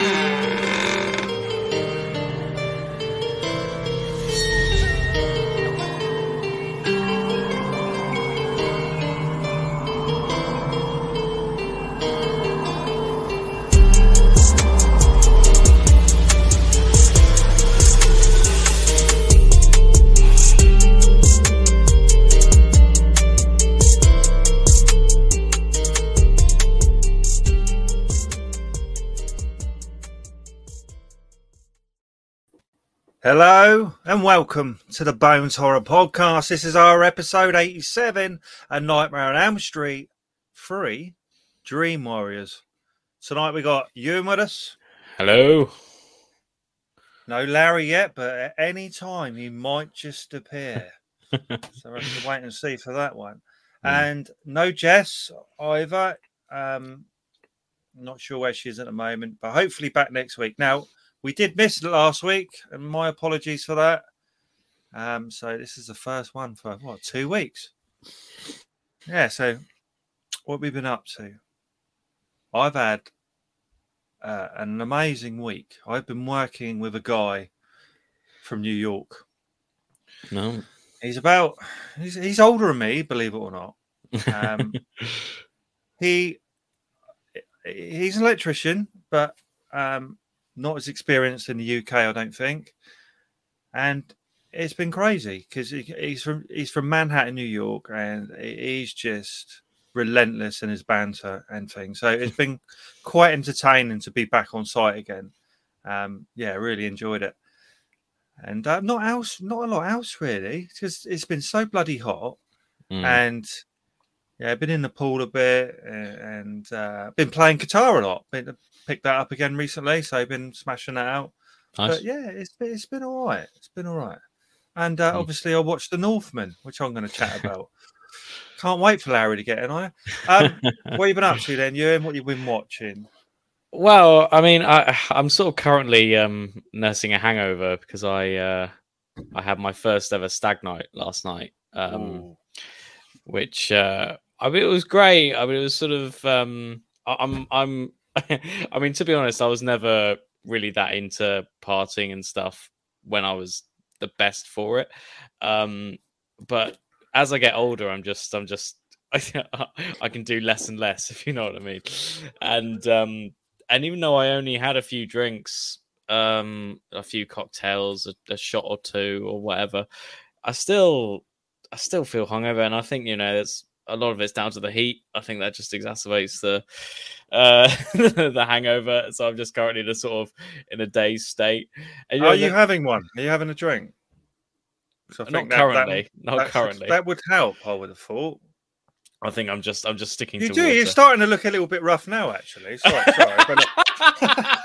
Hello and welcome to the Bones Horror Podcast. This is our episode 87 A Nightmare on Elm Street 3 Dream Warriors. Tonight we got Ewan with us. Hello. No Larry yet, but at any time he might just appear. so we'll have to wait and see for that one. And no Jess either. Um, not sure where she is at the moment, but hopefully back next week. Now, we did miss last week, and my apologies for that. Um, so this is the first one for what two weeks? Yeah. So what we've been up to? I've had uh, an amazing week. I've been working with a guy from New York. No. He's about he's, he's older than me, believe it or not. Um, he he's an electrician, but um, not as experienced in the UK, I don't think. And it's been crazy because he, he's from he's from Manhattan, New York, and he's just relentless in his banter and things. So it's been quite entertaining to be back on site again. Um, yeah, really enjoyed it. And uh, not else, not a lot else really, because it's been so bloody hot. Mm. And yeah, been in the pool a bit uh, and uh, been playing guitar a lot. Been picked that up again recently, so I've been smashing that out. Nice. But yeah, it's been, it's been all right. It's been all right. And uh, obviously, I watched The Northman, which I'm going to chat about. Can't wait for Larry to get in. I. Um, what you been up to then, Ewan? What you been watching? Well, I mean, I, I'm sort of currently um, nursing a hangover because I uh, I had my first ever stag night last night, um, which uh, I mean it was great. I mean it was sort of um, I'm I'm I mean to be honest, I was never really that into partying and stuff when I was the best for it. Um, but as I get older, I'm just I'm just I can do less and less if you know what I mean. And um, and even though I only had a few drinks, um, a few cocktails, a, a shot or two or whatever, I still I still feel hungover, and I think you know it's a lot of it's down to the heat. I think that just exacerbates the uh, the hangover. So I'm just currently in a sort of in a dazed state. And, Are know, you having one? Are you having a drink? I not that- currently, not that should- currently. That would help. I would have thought. I think I'm just I'm just sticking You to do. water. You're starting to look a little bit rough now, actually. Sorry, sorry. but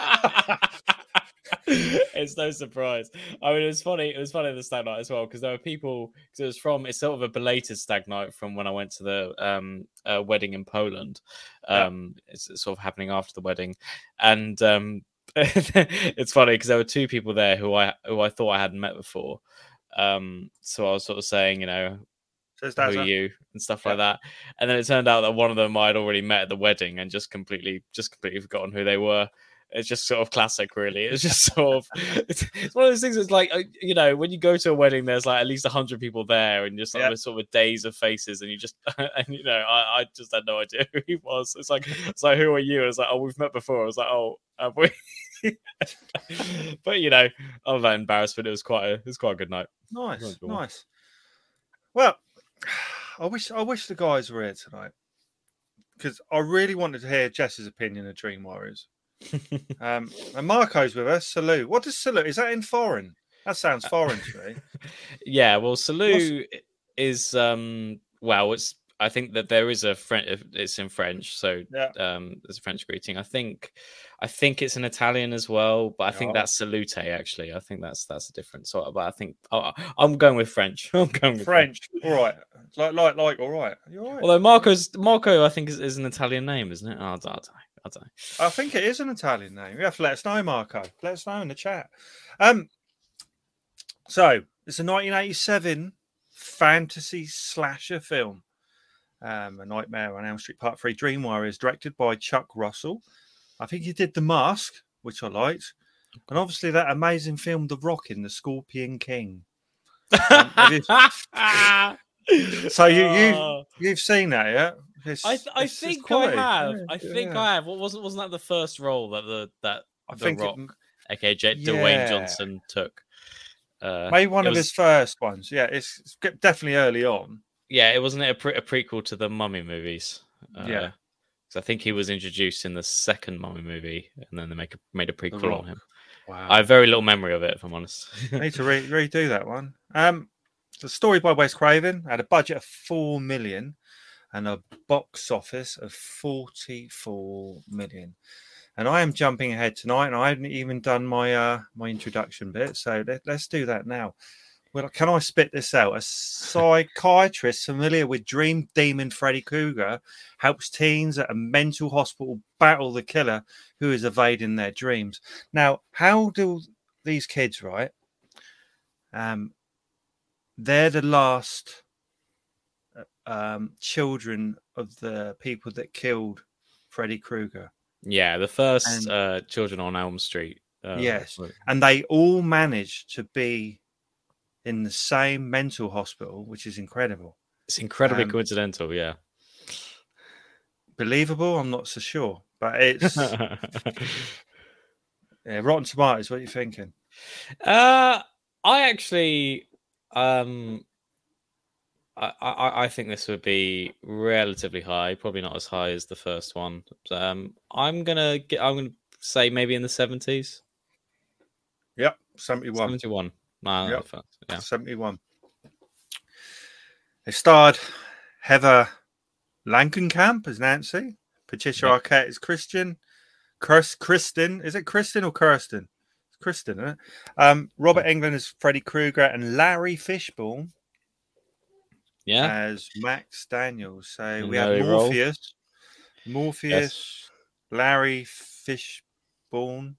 it's no surprise. I mean, it was funny. It was funny the stag night as well because there were people. Because it was from. It's sort of a belated stag night from when I went to the um, uh, wedding in Poland. Yeah. Um, it's, it's sort of happening after the wedding, and um, it's funny because there were two people there who I who I thought I hadn't met before. Um, so I was sort of saying, you know, says who are you and stuff Yeah. like that and then it turned out that one of them i'd already met at the wedding and just completely just completely forgotten who they were it's just sort of classic really. It's just sort of it's, it's one of those things it's like uh, you know when you go to a wedding there's like at least 100 people there and just like Yeah. sort of a days of faces and you just and you know I, I just had no idea who he was. It's like it's like who are you? It's like oh we've met before. I was like oh have we? But you know other than embarrassment it was quite a it was quite a good night. Nice, nice. Well, I wish I wish the guys were here tonight because I really wanted to hear Jess's opinion of Dream Warriors. Um, and Marco's with us. Salute. What does salute? Is that in foreign? That sounds foreign to me. Yeah, well, Salut is um well, it's I think that there is a French. It's in French, so Yeah. um, there's a French greeting. I think, I think it's in Italian as well, but I think Yeah. that's salute. Actually, I think that's that's a different sort. Of, but I think oh, I'm going with French. I'm going with French. All right. Like, like, like. All right. You're all right? Although Marco's Marco, I think is, is an Italian name, isn't it? Oh, I don't know. I don't know. I think it is an Italian name. You have to let us know, Marco. Let us know in the chat. Um, so it's a 1987 fantasy slasher film, um, A Nightmare on Elm Street Part Three: Dream Warriors, directed by Chuck Russell. I think he did The Mask which I liked, and obviously that amazing film, The Rock in the Scorpion King. Um, so you you Oh. you've seen that, yeah? It's- I, th- I it's- think I have. I think yeah. I have. What wasn't wasn't that the first role that the that I The think Rock, it, aka J- Yeah. Dwayne Johnson took? Uh, maybe one of was- his first ones. Yeah, it's, it's definitely early on. yeah, it wasn't it a, pre- a prequel to the Mummy movies. Uh, Yeah. So I think he was introduced in the second Mummy movie, and then they make a, made a prequel on him. Wow. I have very little memory of it, if I'm honest. I need to re- redo that one. Um, the story by Wes Craven had a budget of four million and a box office of forty-four million. And I am jumping ahead tonight, and I haven't even done my uh my introduction bit. So let, let's do that now. Well, can I spit this out? A psychiatrist familiar with Dream Demon Freddy Krueger helps teens at a mental hospital battle the killer who is evading their dreams. Now, how do these kids, right? Um, they're the last um, children of the people that killed Freddy Krueger, yeah, the first And- uh, Children on Elm Street. Uh, Yes. and they all managed to be in the same mental hospital, which is incredible. It's incredibly Um, coincidental, yeah. Believable? I'm not so sure, but it's yeah, Rotten Tomatoes. What are you thinking? Uh, I actually, um, I, I I think this would be relatively high, probably not as high as the first one. Um, I'm gonna get, I'm gonna say maybe in the seventies, Yep, 71. seventy-one. Nah, Yep. yeah, 71. They starred Heather Langenkamp as Nancy, Patricia Yep. Arquette as Christian, Chris, Kristen, is it Kristen or Kirsten? It's Kristen, isn't it? Um, Robert Englund as Freddy Krueger and Larry Fishburne yeah. as Max Daniels. So we have. Morpheus, Morpheus, Larry Fishburne.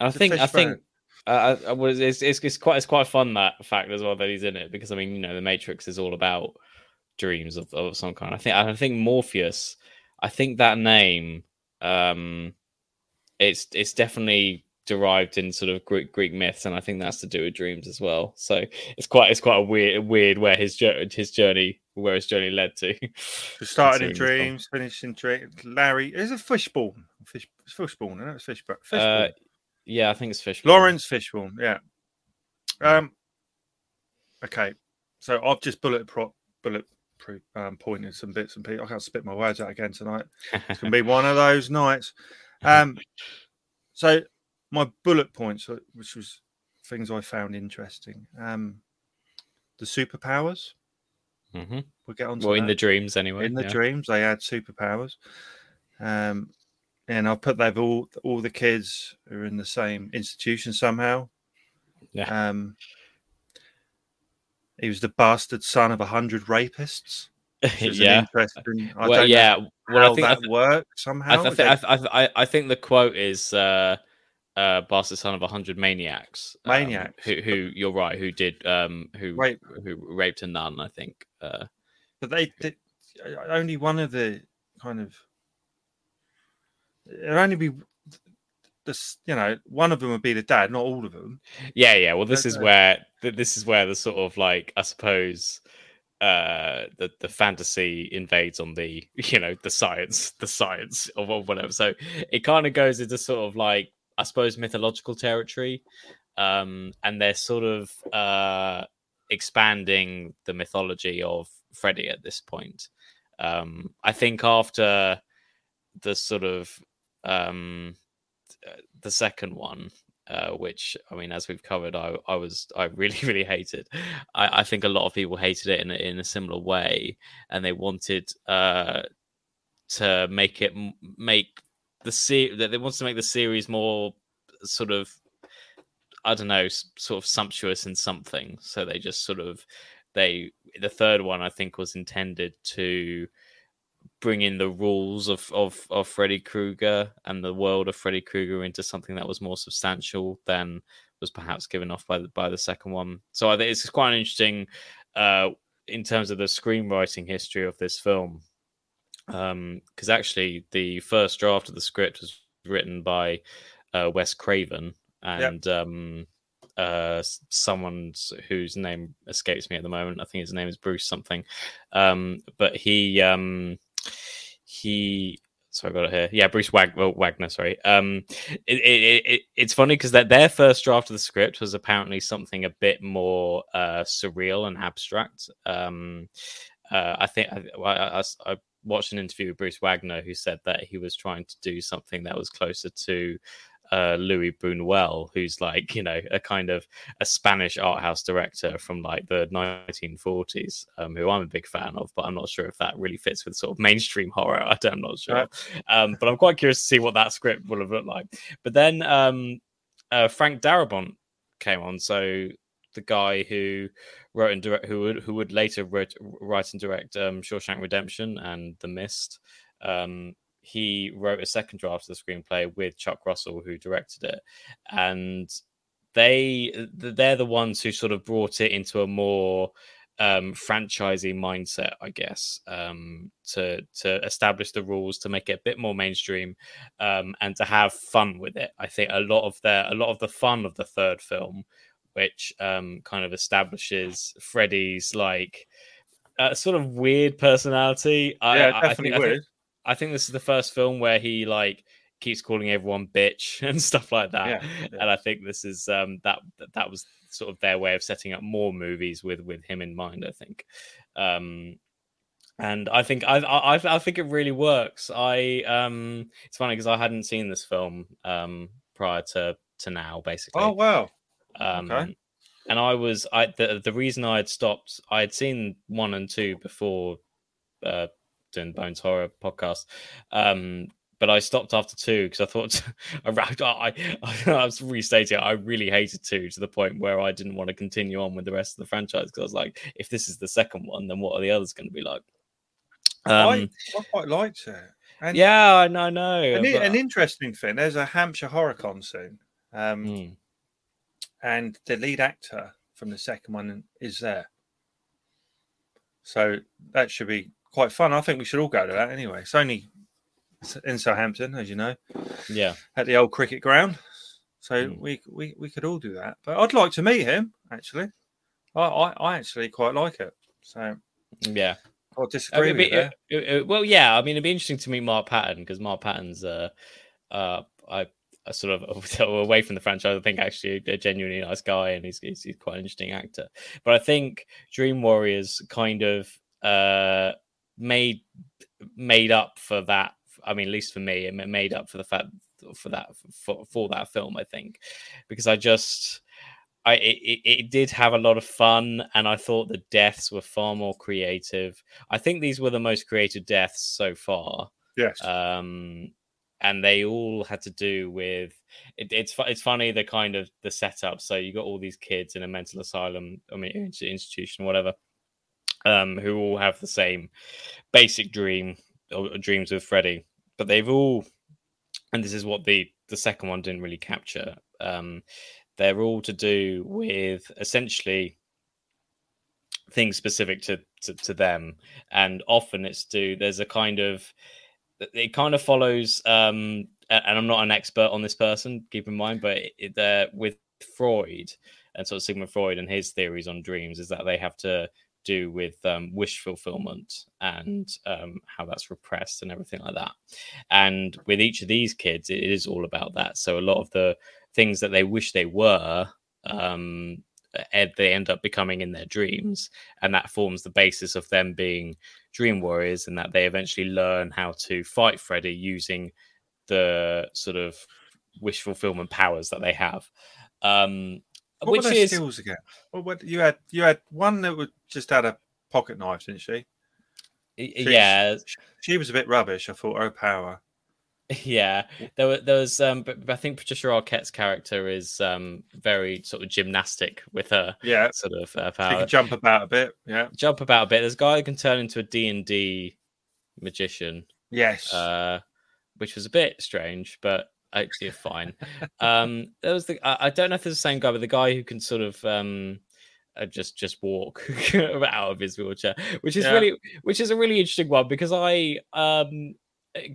I think I think uh, I, I was it's, it's it's quite it's quite fun that fact as well that he's in it because I mean you know the Matrix is all about dreams of, of some kind. I think I think Morpheus. I think that name, um, it's it's definitely derived in sort of Greek Greek myths, and I think that's to do with dreams as well. So it's quite it's quite a weird weird where his journey his journey where his journey led to. So started in dreams, finished in dreams. Larry is a Fishburne? Fish, it's Fishburne, isn't it? It's Fishburne. Uh, yeah, I think it's fish. Laurence Fishburne, yeah. Um. Okay, so I've just bullet pro bullet um, pointed some bits and pieces. I can't spit my words out again tonight. It's gonna be one of those nights. Um. So my bullet points, which was things I found interesting. Um. The superpowers. hmm We'll get on to Well, in the dreams anyway. in the yeah. dreams they had superpowers um and i'll put they've all all the kids are in the same institution somehow Yeah. um he was the bastard son of a hundred rapists which is an yeah. interesting i well, yeah. Well, I think I that th- worked I, somehow I, th- I, th- I, I think the quote is uh, uh, "Bastard son of a hundred maniacs." um, Maniacs. who, who you're right, who did um, who Rape. who raped a nun. I think. Uh, but they did only one of the kind of it'd only be this you know one of them would be the dad not all of them yeah, yeah. Well, this is where this is where the sort of like I suppose uh the the fantasy invades on the you know the science the science of of whatever so it kind of goes into sort of like i suppose mythological territory um and they're sort of uh expanding the mythology of freddy at this point um i think after the sort of um the second one uh, which I mean, as we've covered, I, I was I really really hated. I, I think a lot of people hated it in a, in a similar way, and they wanted uh, to make it make the series that they wanted to make the series more sort of I don't know, sort of sumptuous in something. So they just sort of they the third one I think was intended to bring in the rules of of of Freddy Krueger and the world of Freddy Krueger into something that was more substantial than was perhaps given off by the by the second one. So I think it's quite interesting uh in terms of the screenwriting history of this film. Um because actually the first draft of the script was written by uh, Wes Craven and yep. um, uh, someone whose name escapes me at the moment. I think his name is Bruce something. Um, but he um, he sorry, I got it here. Yeah, Bruce Wag- well, Wagner. Sorry. Um, it, it, it it's funny because that their first draft of the script was apparently something a bit more uh, surreal and abstract. Um, uh, I think I, I, I, watched an interview with Bruce Wagner who said that he was trying to do something that was closer to uh, Luis Buñuel, who's like you know a kind of a Spanish art house director from like the 1940s, um, who I'm a big fan of, but I'm not sure if that really fits with sort of mainstream horror. I am not sure, um, but I'm quite curious to see what that script will have looked like. But then um, uh, Frank Darabont came on, so the guy who wrote and direct, who would who would later wrote, write and direct um, Shawshank Redemption and The Mist. Um, he wrote a second draft of the screenplay with Chuck Russell, who directed it, and they they're the ones who sort of brought it into a more um, franchising mindset, I guess, um, to to establish the rules, to make it a bit more mainstream, um, and to have fun with it. I think a lot of the a lot of the fun of the third film, which um, kind of establishes Freddy's like uh, sort of weird personality. Yeah, I, definitely I think, weird. I think, I think this is the first film where he like keeps calling everyone bitch and stuff like that. Yeah, yeah. And I think this is um that that was sort of their way of setting up more movies with with him in mind. I think. Um, and I think I, I I think it really works. I um, it's funny because I hadn't seen this film um prior to to now, basically. Oh wow. Um, okay. And I was I the the reason I had stopped. I had seen one and two before uh, doing Bones Horror podcast. Um, but I stopped after two because I thought I, I, I, was restating. I really hated two to the point where I didn't want to continue on with the rest of the franchise because I was like, if this is the second one, then what are the others going to be like? Um, I, I quite liked it. And yeah, I know. I know an, but... an, interesting thing. There's a Hampshire HorrorCon soon, um, mm. And the lead actor from the second one is there. So that should be quite fun. I think we should all go to that anyway. It's only in Southampton, as you know. Yeah. At the old cricket ground. So mm. we, we we could all do that. But I'd like to meet him, actually. I, I, I actually quite like it. So yeah. I disagree be, it, it, well, yeah. I mean, it'd be interesting to meet Mark Patton because Mark Patton's, uh, uh, I, I sort of away from the franchise. I think actually a genuinely nice guy, and he's, he's, he's quite an interesting actor. But I think Dream Warriors kind of uh made made up for that. I mean, at least for me, it made up for the fact for that for, for that film. I think because I just I it, it did have a lot of fun, and I thought the deaths were far more creative. I think these were the most creative deaths so far. Yes. Um, and they all had to do with it, it's it's funny the kind of the setup. So you got all these kids in a mental asylum, I mean institution, whatever, um, who all have the same basic dream or dreams with Freddy, but they've all, and this is what the the second one didn't really capture. Um, they're all to do with essentially things specific to, to, to them, and often it's to there's a kind of it kind of follows. Um, and I'm not an expert on this person, keep in mind, but it, it, with Freud and sort of Sigmund Freud and his theories on dreams is that they have to do with um, wish fulfillment and um, how that's repressed and everything like that. And with each of these kids, it is all about that. So a lot of the things that they wish they were, um, they end up becoming in their dreams, and that forms the basis of them being dream warriors, and that they eventually learn how to fight Freddy using the sort of wish fulfillment powers that they have. Um, what which is skills again? Well, what you had you had one that would just had a pocket knife, didn't she? she yeah, she, she, was a bit rubbish. I thought her power. Yeah, there was there was um, but, I think Patricia Arquette's character is um very sort of gymnastic with her. Yeah, sort of uh, power. She can jump about a bit. Yeah, jump about a bit. There's a guy who can turn into a D and D magician. Yes, uh, which was a bit strange, but actually fine. um, there was the I, I, don't know if it's the same guy, but the guy who can sort of um uh, just just walk out of his wheelchair, which is yeah. really which is a really interesting one because I um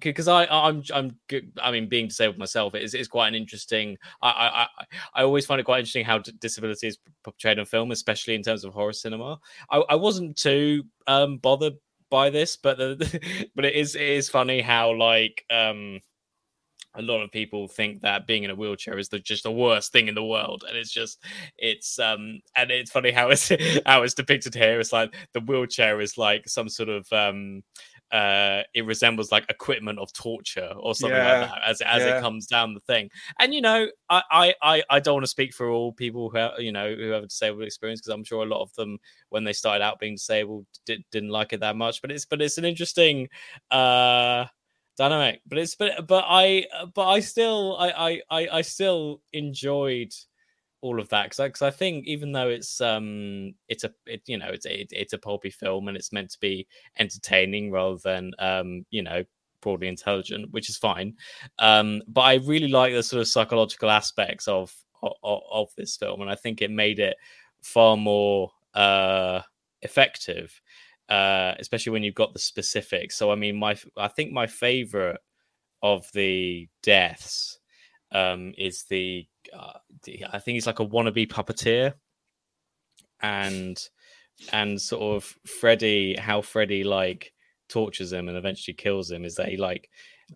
because I I'm I'm I mean being disabled myself is is quite an interesting. I I I always find it quite interesting how disability is portrayed in film, especially in terms of horror cinema. I, I wasn't too um bothered by this, but the, but it is it is funny how like um a lot of people think that being in a wheelchair is the, just the worst thing in the world and it's just it's um and it's funny how it's how it's depicted here it's like the wheelchair is like some sort of um uh it resembles like equipment of torture or something yeah, like that as as yeah. it comes down the thing. And you know i i i don't want to speak for all people who have, you know who have a disabled experience because i'm sure a lot of them when they started out being disabled did, didn't like it that much. But it's but it's an interesting uh dynamic. But it's but but i but i still i i i still enjoyed all of that because I, I think even though it's um it's a it, you know it's a, it, it's a pulpy film and it's meant to be entertaining rather than um you know broadly intelligent which is fine um but I really like the sort of psychological aspects of of, of this film and I think it made it far more uh effective uh especially when you've got the specifics. So I mean my I think my favorite of the deaths um is the uh, I think he's like a wannabe puppeteer, and and sort of Freddy, how Freddy like tortures him and eventually kills him is that he like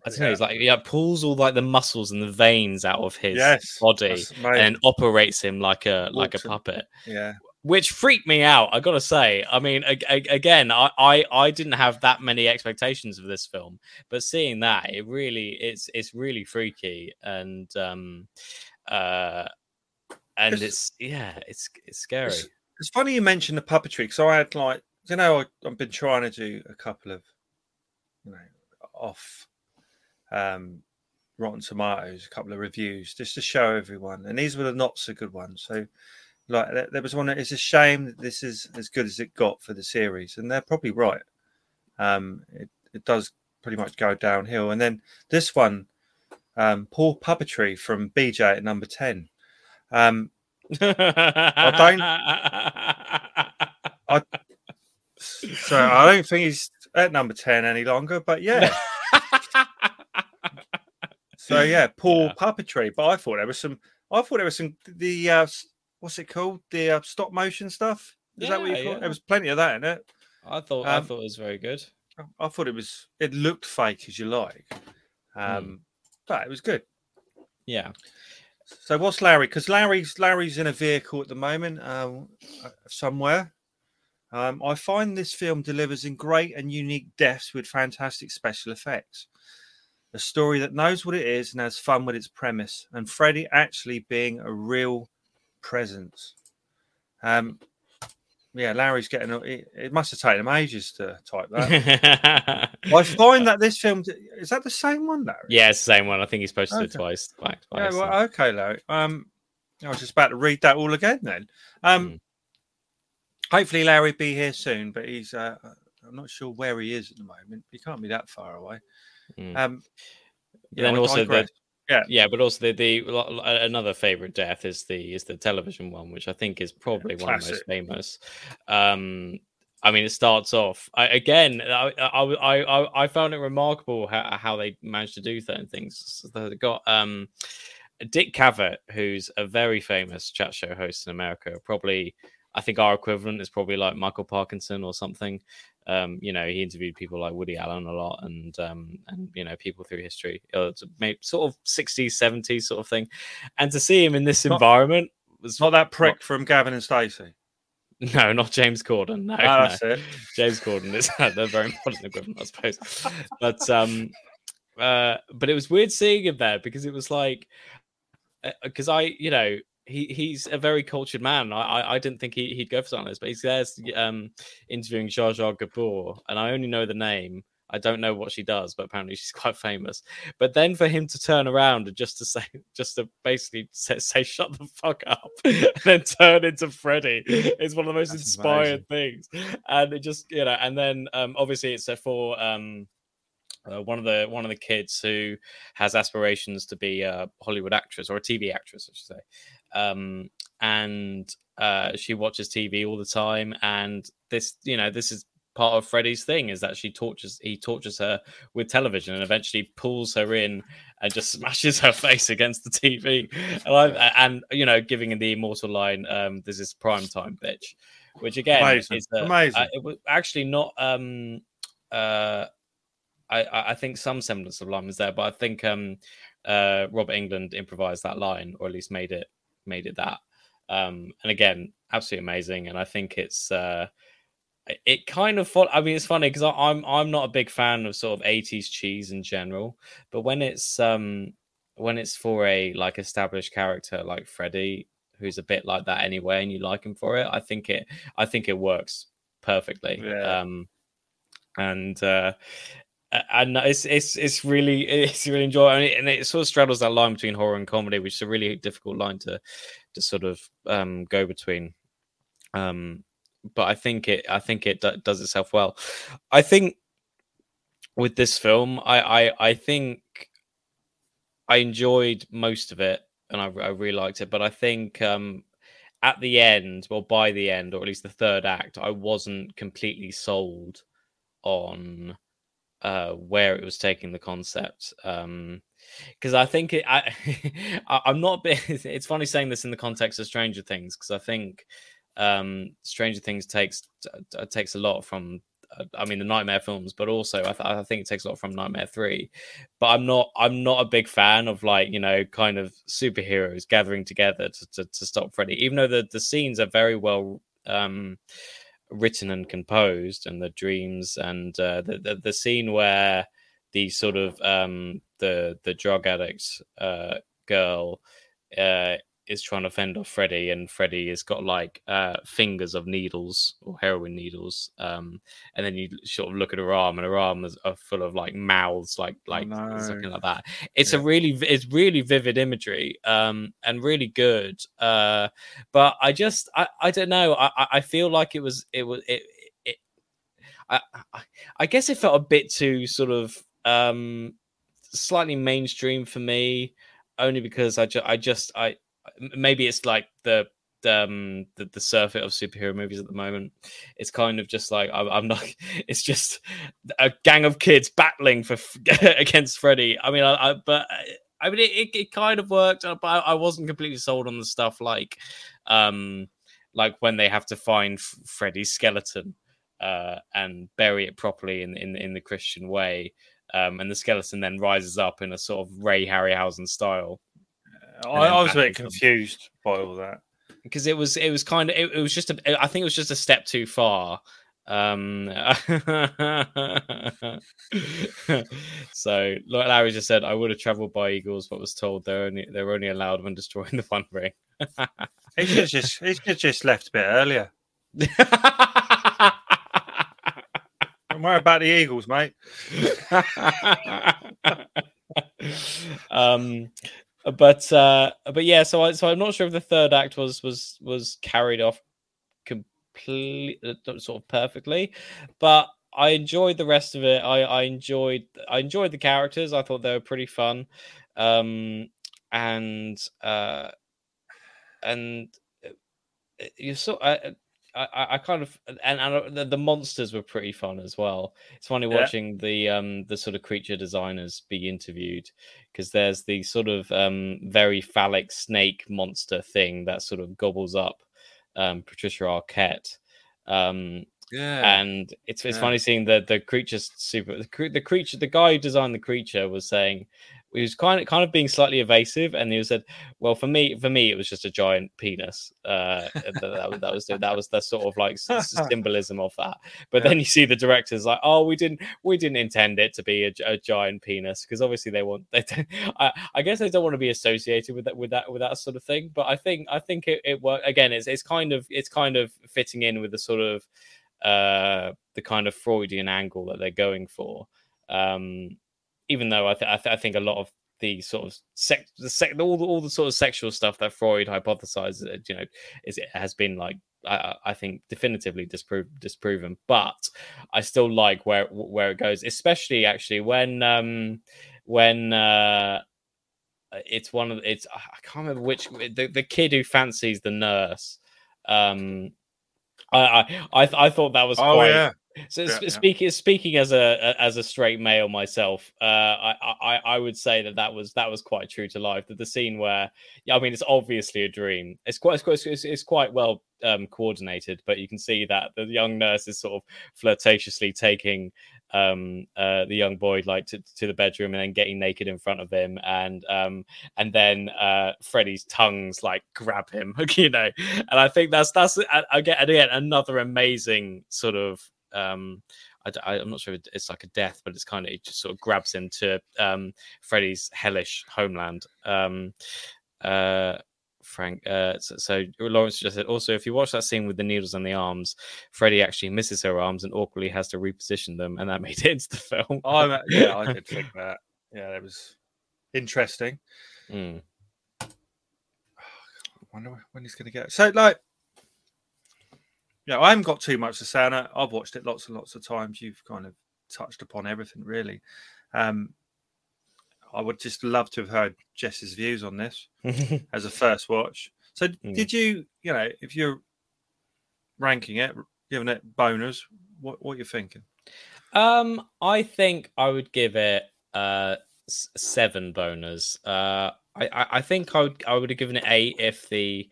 I don't know, he's like yeah, pulls all like the muscles and the veins out of his yes, body and operates him like a like a puppet. Yeah. Which freaked me out, I gotta say. I mean, a- a- again, I-, I I didn't have that many expectations of this film, but seeing that, it really it's it's really freaky, and um, uh, and it's, it's yeah, it's it's scary. It's, it's, funny you mentioned the puppetry because I had like you know I, have been trying to do a couple of you know off um, Rotten Tomatoes, a couple of reviews just to show everyone, and these were the not so good ones. So like there was one it's a shame that this is as good as it got for the series, and they're probably right. Um, it, it does pretty much go downhill, and then this one um, poor puppetry from BJ at number 10. Um, I don't. I, so I don't think he's at number 10 any longer, but yeah. so yeah, poor yeah. puppetry. But I thought there was some, I thought there was some, the, uh, what's it called? The uh, stop motion stuff. Is yeah, that what you thought? Yeah. There was plenty of that in it. I thought, um, I thought it was very good. I thought it was, it looked fake as you like. Um, hmm but it was good. Yeah. So what's Larry? Because Larry's Larry's in a vehicle at the moment, uh, somewhere. Um, I find this film delivers in great and unique deaths with fantastic special effects. A story that knows what it is and has fun with its premise, and Freddy actually being a real presence. Um, yeah, Larry's getting it, it must have taken him ages to type that. I find that this film is that the same one, Larry? Yeah, it's the same one. I think he's posted okay. it twice. twice yeah, well, okay, Larry. Um, I was just about to read that all again then. Um, mm. hopefully Larry be here soon, but he's uh, I'm not sure where he is at the moment. He can't be that far away. Mm. Um, yeah, then also the yeah, yeah, but also the, the another favorite death is the is the television one, which I think is probably yeah, one of the most famous. Um, I mean, it starts off I, again. I, I I I found it remarkable how, how they managed to do certain things. So they got um, Dick Cavett, who's a very famous chat show host in America. Probably, I think our equivalent is probably like Michael Parkinson or something. Um, you know, he interviewed people like Woody Allen a lot, and um, and you know, people through history, uh, sort of 60s, 70s sort of thing. And to see him in this environment was not that prick not, from Gavin and Stacey. No, not James Corden. No, oh, that's no. it. James Corden is the very modern equivalent, I suppose. But um, uh, but it was weird seeing him there because it was like because uh, I, you know, he he's a very cultured man. I I, didn't think he, he'd go for something like this, but he's there um, interviewing Zsa Zsa Gabor, and I only know the name. I don't know what she does, but apparently she's quite famous. But then for him to turn around and just to say, just to basically say, say "shut the fuck up," and then turn into Freddy is one of the most That's inspired amazing. things. And it just you know, and then um, obviously it's for um, uh, one of the one of the kids who has aspirations to be a Hollywood actress or a TV actress, I should say um, and uh, she watches TV all the time. And this, you know, this is part of Freddy's thing is that she tortures he tortures her with television and eventually pulls her in and just smashes her face against the TV. And, I, and you know, giving the immortal line, um, "This is prime time, bitch," which again Amazing. is Amazing. uh, it was actually not. Um, uh, I, I I think some semblance of line was there, but I think um, uh, Robert Englund improvised that line, or at least made it made it that. Um, and again, absolutely amazing. And I think it's uh, it- kind of. I mean, it's funny because I'm I'm not a big fan of sort of 80s cheese in general, but when it's um when it's for a like established character like Freddy, who's a bit like that anyway, and you like him for it, I think it I think it works perfectly. Yeah. Um, and uh, and it's it's it's really it's really enjoyable, and it, and it sort of straddles that line between horror and comedy, which is a really difficult line to to sort of um, go between. Um, but I think it I think it do- does itself well. I think with this film, I I, I think I enjoyed most of it, and I, I really liked it. But I think um, at the end, well, by the end, or at least the third act, I wasn't completely sold on uh, where it was taking the concept. Um, because I think it, I, I'm not. It's funny saying this in the context of Stranger Things because I think um, Stranger Things takes takes a lot from. uh, I mean the Nightmare films, but also I, th- I think it takes a lot from Nightmare Three. But I'm not. I'm not a big fan of like you know kind of superheroes gathering together to, to, to stop Freddy. Even though the the scenes are very well um, written and composed, and the dreams and uh, the, the the scene where the sort of um, the the drug addict uh, girl uh, is trying to fend off Freddy, and Freddy has got like uh, fingers of needles or heroin needles, um, and then you sort of look at her arm, and her arm is are full of like mouths, like like no. something like that. It's a really it's really vivid imagery, um, and really good. Uh, but I just I, I don't know. I I- feel like it was it was it. it I, I- guess it felt a bit too sort of um slightly mainstream for me only because I, ju- I just I maybe it's like the um the, the surfeit of superhero movies at the moment. It's kind of just like I'm, I'm not it's just a gang of kids battling for against Freddy. I mean I, I but I mean it, it, it kind of worked uh, but I, I wasn't completely sold on the stuff like um like when they have to find Freddy's skeleton uh and bury it properly in in in the Christian way um, and the skeleton then rises up in a sort of Ray Harryhausen style I, I was a bit confused by all that. because it was it was kind of it, it was just a, I think it was just a step too far. Um, so like Larry just said, I would have travelled by Eagles, but was told they're only they're only allowed when destroying the Fun Ring. He should just he should just left a bit earlier. Don't worry about the Eagles, mate. um but uh but yeah so i so i'm not sure if the third act was was was carried off complete uh, sort of perfectly but i enjoyed the rest of it. I i enjoyed i enjoyed the characters. I thought they were pretty fun. Um and uh and uh, you saw I, I, I kind of and, and the, the monsters were pretty fun as well. It's funny Yeah. watching the um the sort of creature designers be interviewed because there's the sort of um very phallic snake monster thing that sort of gobbles up um Patricia Arquette. Um Yeah. and it's it's Yeah. funny seeing the the creature's super the, the creature the guy who designed the creature was saying he was kind of kind of being slightly evasive and he said well for me for me it was just a giant penis. Uh that, that was that was the, that was the sort of like symbolism of that. But Yeah. then you see the directors like oh we didn't we didn't intend it to be a, a giant penis because obviously they want they I, I guess they don't want to be associated with that with that with that sort of thing. But i think i think it, it worked again it's it's kind of it's kind of fitting in with the sort of uh the kind of freudian angle that they're going for. Um even though i, th- I, th- I think a lot of the sort of sex the sec- all the, all the sort of sexual stuff that freud hypothesized uh, you know is it has been like I, I think definitively disprove, disproven but i still like where where it goes especially actually when um when uh it's one of it's i can't remember which the, the kid who fancies the nurse um I I I, I thought that was oh quite yeah. So Yeah, sp- yeah. speaking speaking as a as a straight male myself, uh, I, I I would say that that was that was quite true to life. That the scene where, yeah, I mean, it's obviously a dream. It's quite it's quite, it's, quite well um, coordinated, but you can see that the young nurse is sort of flirtatiously taking um uh the young boy like to, to the bedroom and then getting naked in front of him and um and then uh freddy's tongues like grab him you know and i think that's that's again again another amazing sort of um I, am not sure if it's like a death, but it's kind of it just sort of grabs him to um, Freddy's hellish homeland. Um, uh, Frank, uh, so, so Lawrence just said also if you watch that scene with the needles and the arms, Freddy actually misses her arms and awkwardly has to reposition them, and that made it into the film. I'm, yeah, I did think that. Yeah, that was interesting. Mm. wonder when he's going to get. So, like, yeah, I haven't got too much to say on it. I've watched it lots and lots of times. You've kind of touched upon everything, really. Um, I would just love to have heard Jess's views on this as a first watch. So, Mm. did you, you know, if you're ranking it, giving it boners, what what you thinking? Um, I think I would give it uh seven boners. Uh, I, I think I would I would have given it eight if the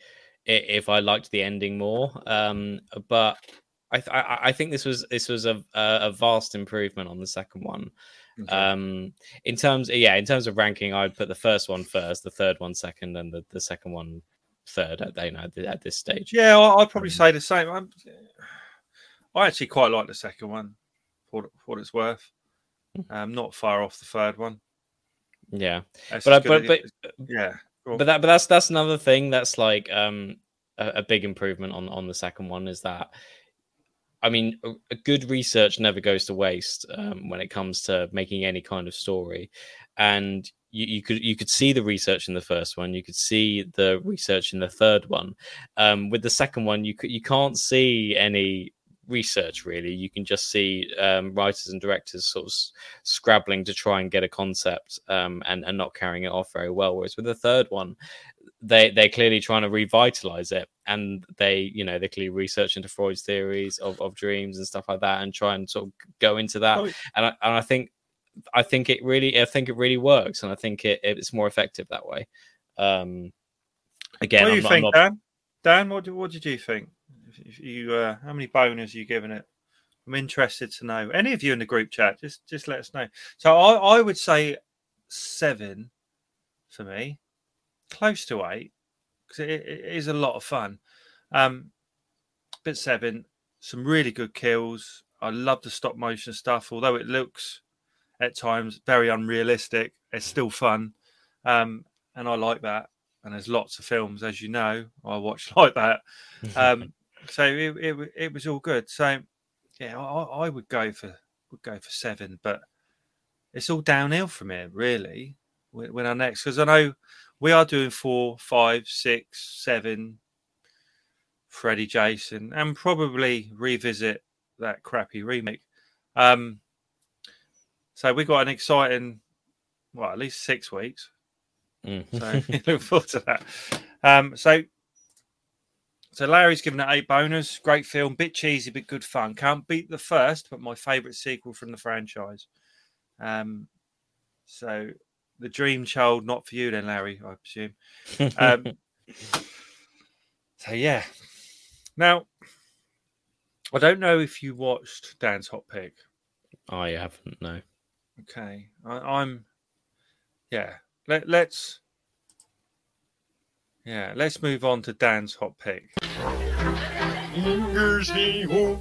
if I liked the ending more. Um, but I th- I, I think this was this was a a vast improvement on the second one. Okay. Um, in terms, yeah, in terms of ranking, I'd put the first one first, the third one second, and the, the second one third. At you know at, this stage. Yeah, I- I'd probably Um, say the same. I'm, I actually quite like the second one for, for what it's worth. Um, not far off the third one. Yeah, That's but I, as good but but yeah, go on. but that but that's that's another thing that's like um a, a big improvement on on the second one is that i mean a, a good research never goes to waste um, when it comes to making any kind of story and you, you could you could see the research in the first one you could see the research in the third one um with the second one you could you can't see any research really you can just see um, writers and directors sort of scrabbling to try and get a concept um, and, and not carrying it off very well whereas with the third one they they're clearly trying to revitalize it and they you know they're clearly research into freud's theories of, of dreams and stuff like that and try and sort of go into that Oh, and I, and I think i think it really i think it really works and i think it, it's more effective that way um again what do I'm you I'm think, not- Dan? Dan, what, do- what did you think? If, you, uh, how many boners are you giving it? I'm interested to know. Any of you in the group chat, just just let us know. So I, I would say seven for me, close to eight, because it, it is a lot of fun. Um, but seven, some really good kills. I love the stop motion stuff, although it looks at times very unrealistic. It's still fun, um, and I like that. And there's lots of films, as you know, I watch like that. Um, so it, it it was all good. So yeah, I, I would go for would go for seven, but it's all downhill from here, really. When, when our next, because I know we are doing four, five, six, seven, Freddy Jason, and probably revisit that crappy remake. Um, so we got an exciting, well, at least six weeks. Mm. So look forward to that. Um, so so Larry's given it eight bonus. Great film, bit cheesy, but good fun. Can't beat the first, but my favourite sequel from the franchise. Um, so the Dream Child, not for you then, Larry, I presume. Um, so yeah. Now, I don't know if you watched Dan's Hot Pick. I haven't no. Okay, I, I'm. Yeah, let, let's. Yeah, let's move on to Dan's hot pick. Fingers hey ho,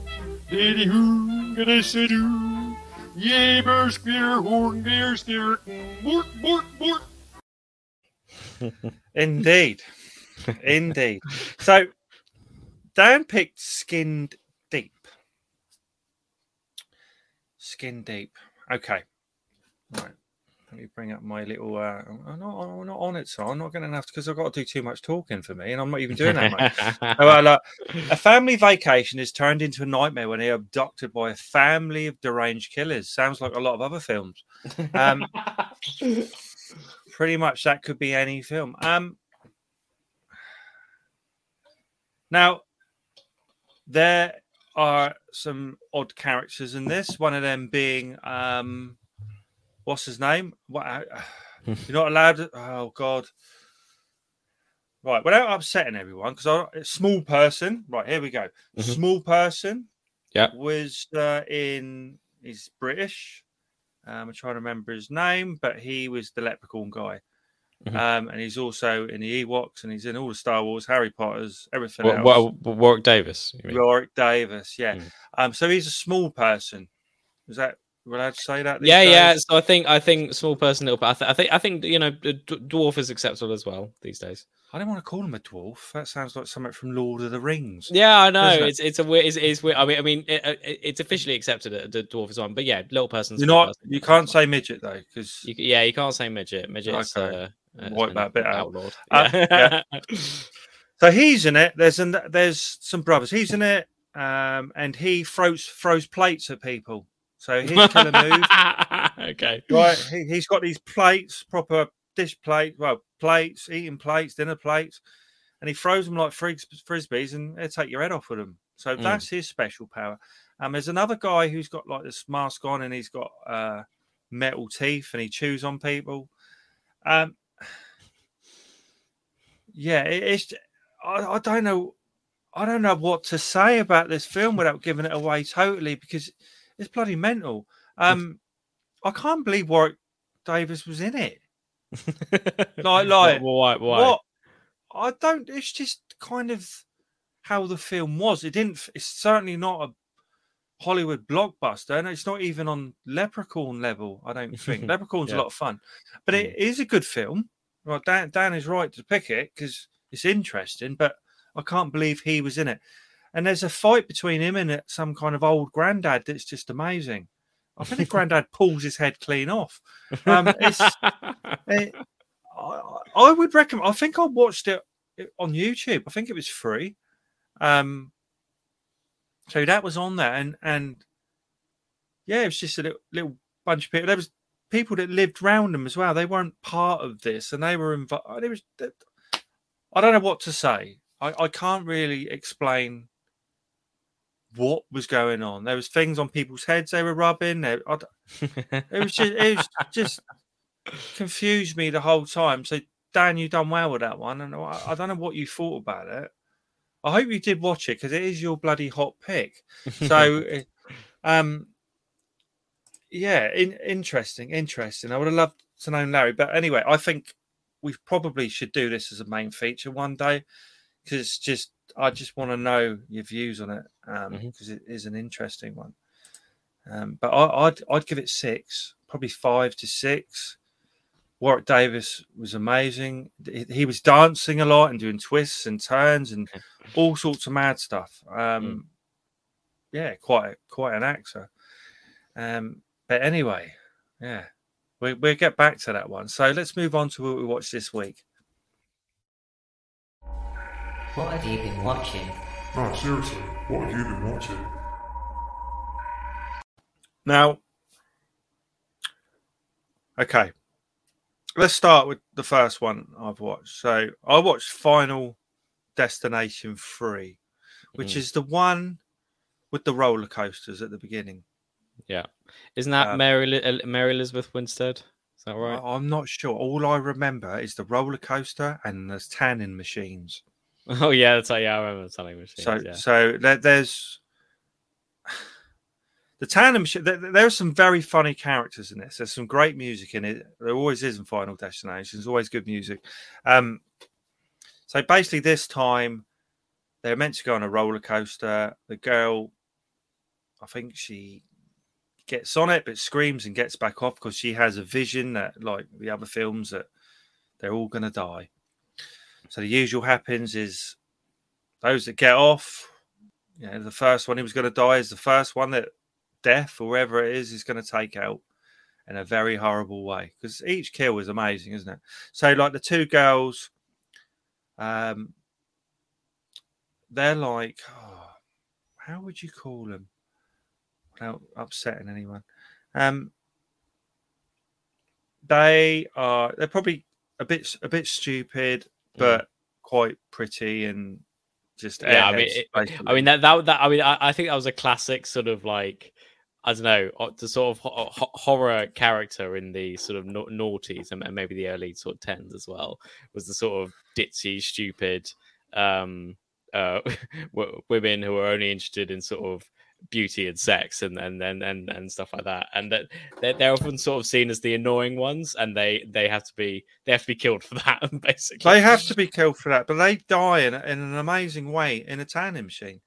daddy hoo, gonna say do. Yay, bear spear, horn bear steer, bork, bork, bork. Indeed, indeed. So, Dan picked Skinned Deep. Skin Deep. Okay. Right. Let me bring up my little. Uh, I'm, not, I'm not on it, so I'm not going to have to because I've got to do too much talking for me, and I'm not even doing that much. Well, uh, a family vacation is turned into a nightmare when they're abducted by a family of deranged killers. Sounds like a lot of other films. Um, pretty much that could be any film. Um, now, there, are some odd characters in this. One of them being um, what's his name? What? uh, You're not allowed. Oh God. Right, without upsetting everyone, because a small person. Right, here we go. Mhm. Small person. Yeah. was uh, in. He's British. Um, I'm trying to remember his name, but he was the Leprechaun guy. Mhm. Um, and he's also in the Ewoks, and he's in all the Star Wars, Harry Potter's, everything What, else. what, Warwick Davis. You mean? Warwick Davis, yeah. Mm. Um, so he's a small person. Is that we're allowed to say that? Yeah, yeah. So I think I think small person, little. I, th- I think I think you know d- dwarf is acceptable as well these days. I don't want to call him a dwarf. That sounds like something from Lord of the Rings. Yeah, I know. It? It's it's a weird. It's, it's weird. I mean, I mean, it, it, it's officially accepted that the dwarf is one, but yeah, little person. You're not. You can't say midget though, because You, yeah, you can't say midget. Midget's Okay. uh, uh, Wipe that bit out. outlawed. Uh, Yeah. so he's in it. There's an, there's some brothers. He's in it, um, and he throws throws plates at people. So his killer move. okay. right? He, he's got these plates, proper dish plate, well, plates, eating plates, dinner plates, and he throws them like fris- frisbees, and they take your head off with them. So Mm. that's his special power. Um, there's another guy who's got like this mask on, and he's got uh, metal teeth, and he chews on people. Um, yeah, it, it's. I, I don't know. I don't know what to say about this film without giving it away totally because it's bloody mental. Um, I can't believe Warwick Davis was in it. Like- like, why? Why? What? I don't. It's just kind of how the film was. It didn't. It's certainly not a Hollywood blockbuster, and it's not even on Leprechaun level. I don't think Leprechaun's Yeah. a lot of fun, but it is a good film. Well, Dan, Dan is right to pick it because it's interesting, but I can't believe he was in it. And there's a fight between him and uh, some kind of old granddad that's just amazing. I think the granddad pulls his head clean off. Um, it's, Eh, I, I would recommend. I think I watched it on YouTube. I think it was free. Um, so that was on there, and and yeah, it was just a little, little bunch of people. There was people that lived round them as well. They weren't part of this, and they were involved. It was. I don't know what to say. I, I can't really explain what was going on. There was things on people's heads they were rubbing. D- it was just, it was just confused me the whole time. So Dan, you done well with that one, and I, I don't know what you thought about it. I hope you did watch it because it is your bloody hot pick. So, um, yeah, in, interesting, interesting. I would have loved to know Larry, but anyway, I think we probably should do this as a main feature one day because it's just I just want to know your views on it because Mhm. it is an interesting one. Um, but I, I'd I'd give it six, probably five to six. Warwick Davis was amazing. He, he was dancing a lot and doing twists and turns and all sorts of mad stuff. Um, Yeah, quite quite an actor. Um, but anyway, yeah, we, we'll get back to that one. So let's move on to what we watched this week. What have you been watching? No, seriously, what have you been watching? Now, okay, let's start with the first one I've watched. So I watched Final Destination 3, which Mm. is the one with the roller coasters at the beginning. yeah. Isn't that Um, Mary Li- Mary Elizabeth Winstead? Is that right? I'm not sure. All I remember is the roller coaster and the tanning machines. Oh yeah, that's yeah. I remember telling machines. So, yeah. so there, there's the tandem. machine- There, there are some very funny characters in this. There's some great music in it. There always is in Final Destination. There's always good music. Um, so basically, this time they're meant to go on a roller coaster. The girl, I think she gets on it, but screams and gets back off because she has a vision that, like the other films, that they're all going to die. So the usual happens is those that get off, you know, the first one who was going to die is the first one that death or whatever it is is going to take out in a very horrible way because each kill is amazing, isn't it? So, like the two girls, um, they're like, oh, how would you call them without upsetting anyone? Um, they are they're probably a bit a bit stupid, but quite pretty and just Yeah, I mean, it- I mean that that that I mean I, I think that was a classic sort of like I don't know the sort of ho- ho- horror character in the sort of na- noughties and and maybe the early sort of tens as well was the sort of ditzy, stupid um, uh, w- women who are only interested in sort of beauty and sex and and and and, and stuff like that and that they're, they're often sort of seen as the annoying ones and they they have to be they have to be killed for that basically They have to be killed for that, but they die in, in an amazing way in a tanning machine.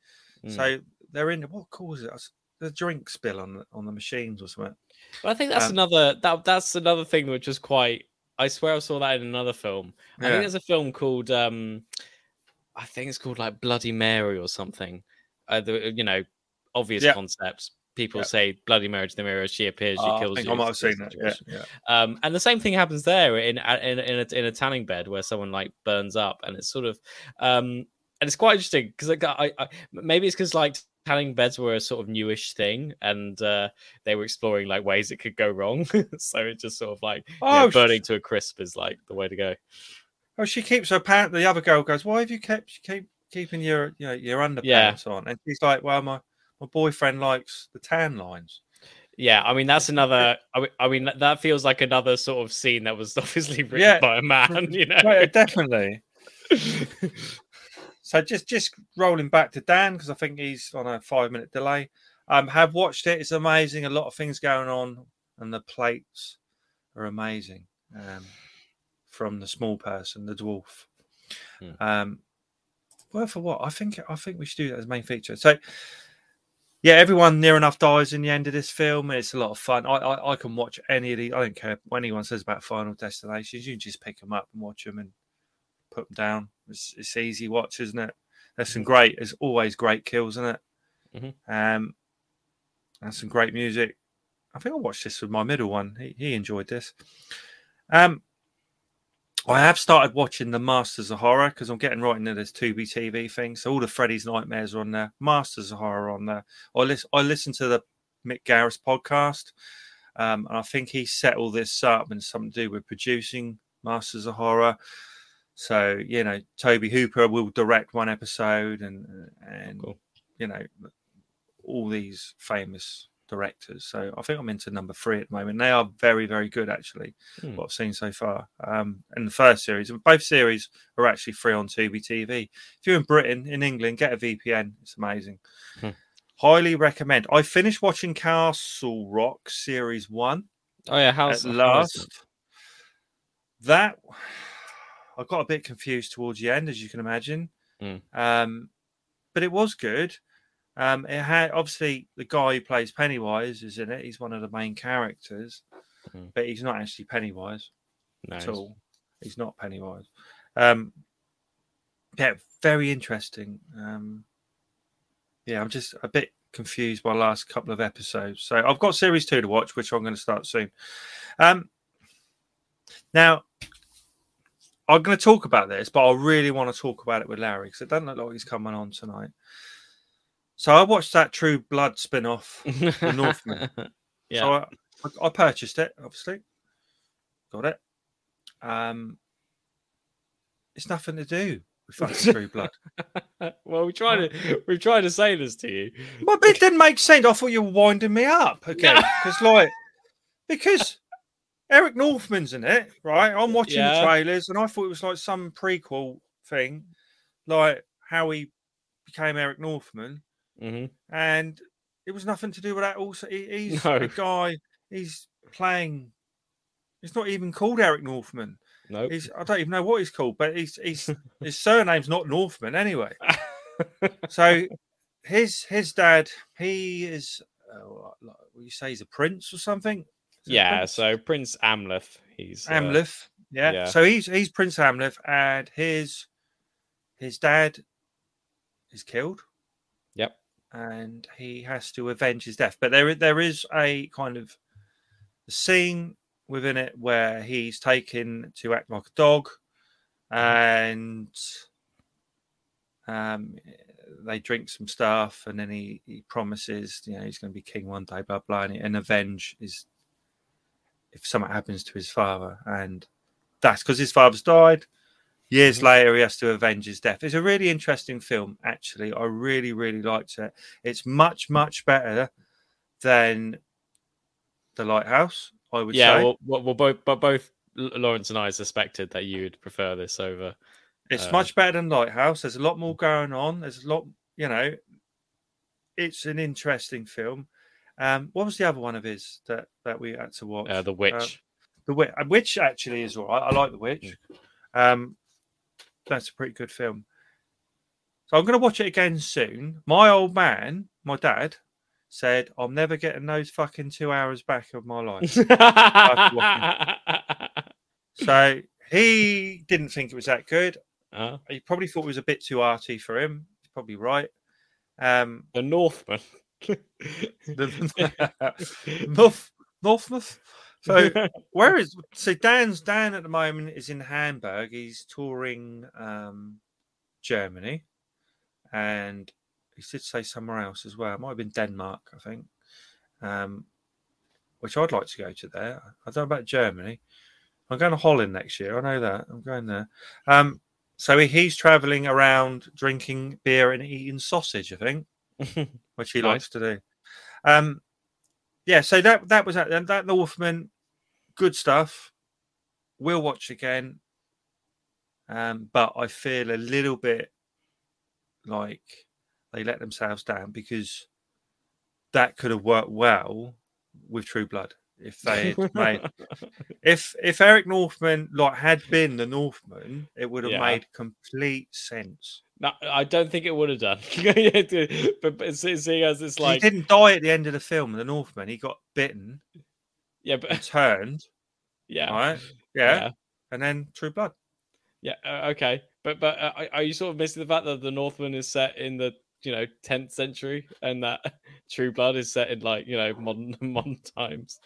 Mm. So they're in what causes it? The drink spill on the, on the machines or something. But I think that's Um, another that that's another thing which was quite. I swear I saw that in another film. I think there's a film called um, I think it's called like Bloody Mary or something. Uh, the, you know, obvious Yeah. concepts. People Yeah. say Bloody Mary to the mirror. She appears. She Oh, I kills think you. I might have seen that. Yeah, yeah. Um, and the same thing happens there in in in a, in a tanning bed where someone like burns up, and it's sort of um, and it's quite interesting because like, I, I maybe it's because like tanning beds were a sort of newish thing, and uh, they were exploring like ways it could go wrong. so it just sort of like you know, Oh, burning to a crisp is like the way to go. Oh, she keeps her pants. The other girl goes, "Why have you kept you keep keeping your you know, your underpants on?" And she's like, "Well, my my boyfriend likes the tan lines." Yeah, I mean that's another. I mean, that- feels like another sort of scene that was obviously written Yeah. by a man. You know, Yeah, definitely. So just just rolling back to Dan because I think he's on a five minute delay. Um, have watched it. It's amazing. A lot of things going on, and the plates are amazing. Um, from the small person, the dwarf. Hmm. Um, well, for what? I think I think we should do that as main feature. So, yeah, everyone near enough dies in the end of this film. and It's a lot of fun. I I, I can watch any of these. I don't care what anyone says about Final Destinations. You can just pick them up and watch them and put them down. It's, it's easy watch, isn't it? There's some great. There's always great kills, isn't it? Mhm. Um, and some great music. I think I watched this with my middle one. He, he enjoyed this. Um, I have started watching the Masters of Horror because I'm getting right into this Tubi TV thing. So all the Freddy's Nightmares are on there, Masters of Horror are on there. I listen, I listen to the Mick Garris podcast, um, and I think he set all this up and something to do with producing Masters of Horror. So you know, Tobe Hooper will direct one episode, and and Cool. you know, all these famous directors. So I think I'm into number three at the moment. They are very, very good actually. Hmm. What I've seen so far. Um, in the first series, And both series are actually free on Tubi TV. If you're in Britain, in England, get a VPN. It's amazing. Hmm. Highly recommend. I finished watching Castle Rock series one Oh yeah, how's at last. That I got a bit confused towards the end, as you can imagine. Mm. Um, but it was good. Um, it had obviously the guy who plays Pennywise is in it. He's one of the main characters, Mm. but he's not actually Pennywise that? at all. He's not Pennywise. Um, yeah, very interesting. Um, yeah, I'm just a bit confused by the last couple of episodes. So I've got series two to watch, which I'm going to start soon. Um, now, I'm going to talk about this, but I really want to talk about it with Larry because it doesn't look like he's coming on tonight. So I watched that True Blood spin off. Northman. yeah. So I, I, I purchased it, obviously. Got it. Um, it's nothing to do with fucking True Blood. well, we tried to we tried to say this to you. But it didn't make sense. I thought you were winding me up again. Because, like, because Eric Northman's in it, right? I'm watching Yeah. the trailers and I thought it was like some prequel thing, like how he became Eric Northman. Hmm And it was nothing to do with that. Also, he, he's No. a guy, he's playing, it's not even called Eric Northman. Nope. He's, I don't even know what he's called, but he's, he's his surname's not Northman anyway. So his his dad, he is, uh, what you say, he's a prince or something. Yeah. prince? So Prince Amleth, he's uh, Amleth, yeah. yeah. So he's he's Prince Amleth, and his his dad is killed, Yep. And he has to avenge his death. But there there is a kind of scene within it where he's taken to act like a dog, and um, they drink some stuff, and then he, he promises, you know, he's going to be king one day, blah blah, and, and avenge is if something happens to his father, and that's because his father's died. Years Mhm. later, he has to avenge his death. It's a really interesting film, actually. I really, really liked it. It's much, much better than The Lighthouse, I would Yeah, say. well, well, well, both, but both Lawrence and I suspected that you would prefer this over. It's Uh, much better than Lighthouse. There's a lot more going on. There's a lot, you know. It's an interesting film. Um, what was the other one of his that that we had to watch? Uh, the Witch. the Witch, which actually is all right. I like the Witch. Um, that's a pretty good film. So I'm going to watch it again soon. My old man, my dad, said, "I'm never getting those fucking two hours back of my life." so he didn't think it was that good. Uh, He probably thought it was a bit too arty for him. He's probably right. Um, the Northman. the North Northmouth. So where is so Dan's Dan at the moment is in Hamburg. He's touring um Germany and he did say somewhere else as well. It might have been Denmark, I think. Um which I'd like to go to there. I don't know about Germany. I'm going to Holland next year. I know that. I'm going there. Um so he's traveling around drinking beer and eating sausage, I think which he Nice. likes to do. Um, yeah, so that that was that. That, that Northman, good stuff. We'll watch again. Um, but I feel a little bit like they let themselves down because that could have worked well with True Blood if they had made if if Eric Northman like had been the Northman, it would have Yeah. made complete sense. no, I don't think it would have done. but, but seeing as it's like, he didn't die at the end of the film, the Northman. He got bitten, yeah, but turned, yeah, right? Yeah, yeah, and then True Blood. yeah, uh, okay. But but uh, are- you sort of missing the fact that the Northman is set in the you know 10th century and that True Blood is set in like you know modern modern times?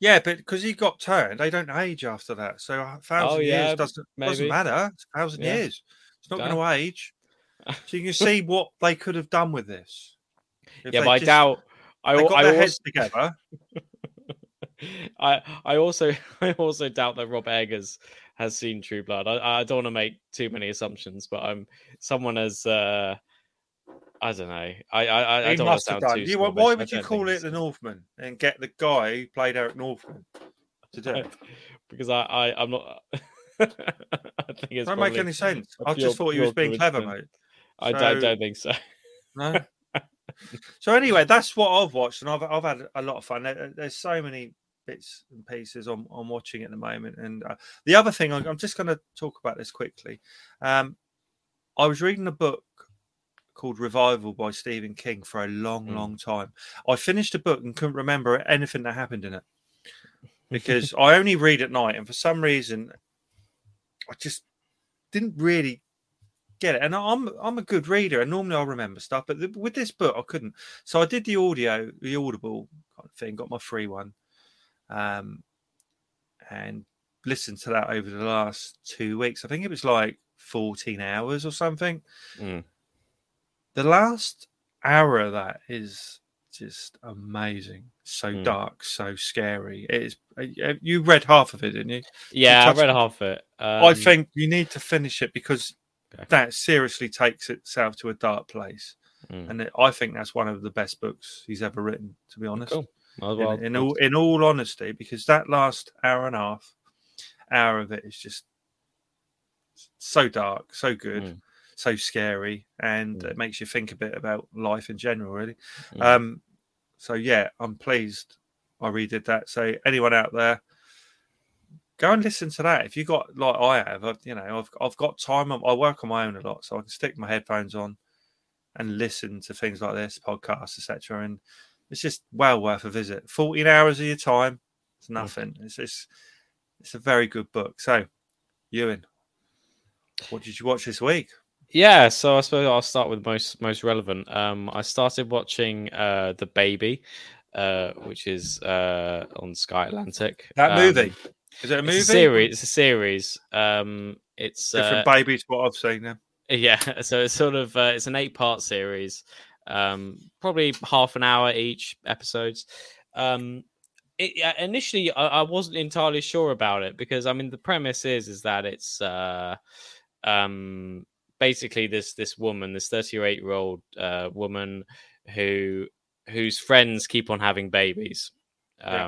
Yeah, but because he got turned, they don't age after that. So a thousand Oh, yeah, years doesn't doesn't matter. It's a thousand Yeah. years. It's not going to age. So you can see what they could have done with this. If yeah, but I doubt. I, got I their also, heads together. I I also I also doubt that Rob Eggers has seen True Blood. I, I don't want to make too many assumptions, but I'm someone as uh I don't know. I I I, I He don't want must to have sound done. too. You, why. I would you call it the Northman and get the guy who played Eric Northman to do it? because I, I I'm not. I think it's Don't make any sense. I pure- just thought he was being clever, mate. I don't, So- don't think so. No. so anyway, that's what I've watched, and I've I've had a lot of fun. There- there's so many bits and pieces I'm, I'm watching at the moment, and uh, the other thing I'm, I'm just going to talk about this quickly. Um, I was reading a book called Revival by Stephen King for a long, Mm. long time. I finished the book and couldn't remember anything that happened in it because I only read at night, and for some reason, I just didn't really get it. And I'm I'm a good reader, and normally I'll remember stuff, but th- with this book, I couldn't. So I did the audio, the Audible kind of thing, got my free one, um, and listened to that over the last two weeks. I think it was like 14 hours or something. Mm. The last hour of that is just amazing. So Mm. dark, so scary. It is. uh, You read half of it, didn't you? Yeah, I read on- half of it. Um, I think you need to finish it because Okay. that seriously takes itself to a dark place, Mm. and it, I think that's one of the best books he's ever written. To be honest, Cool. Might as in, in all in all honesty, because that last hour and a half, hour of it is just so dark, so good, Mm. so scary, and Mm. it makes you think a bit about life in general, really. Mm. Um, so yeah, I'm pleased I redid that. So anyone out there, go and listen to that. If you got like I have, I've, you know, I've I've got time. I work on my own a lot, so I can stick my headphones on and listen to things like this, podcasts, etc. And it's just well worth a visit. Fourteen hours of your time, it's nothing. It's just it's a very good book. So, Ewan, what did you watch this week? Yeah, so I suppose I'll start with most most relevant. Um, I started watching uh the baby, uh, which is uh on Sky Atlantic. That Um, movie is it a movie? It's a series. It's a series. Um, it's Different uh, babies. What I've seen then. yeah. So it's sort of uh, it's an eight part series. Um, probably half an hour each episodes. Um, it, initially I, I wasn't entirely sure about it because I mean the premise is is that it's uh, um, basically this this woman, this 38 year old uh, woman who whose friends keep on having babies. Yeah.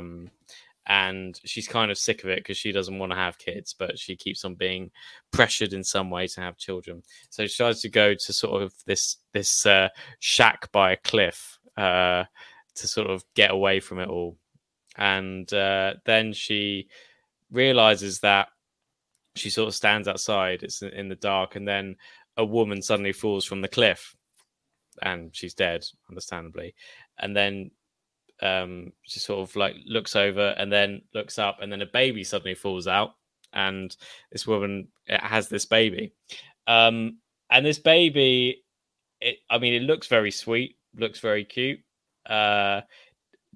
And she's kind of sick of it because she doesn't want to have kids, but she keeps on being pressured in some way to have children. So she tries to go to sort of this this uh, shack by a cliff uh, to sort of get away from it all. And uh, then she realizes that she sort of stands outside, it's in the dark, and then a woman suddenly falls from the cliff and she's dead, understandably. And then um, she sort of like looks over and then looks up, and then a baby suddenly falls out, and this woman has this baby. Um, and this baby, it, I mean, it looks very sweet, looks very cute, uh,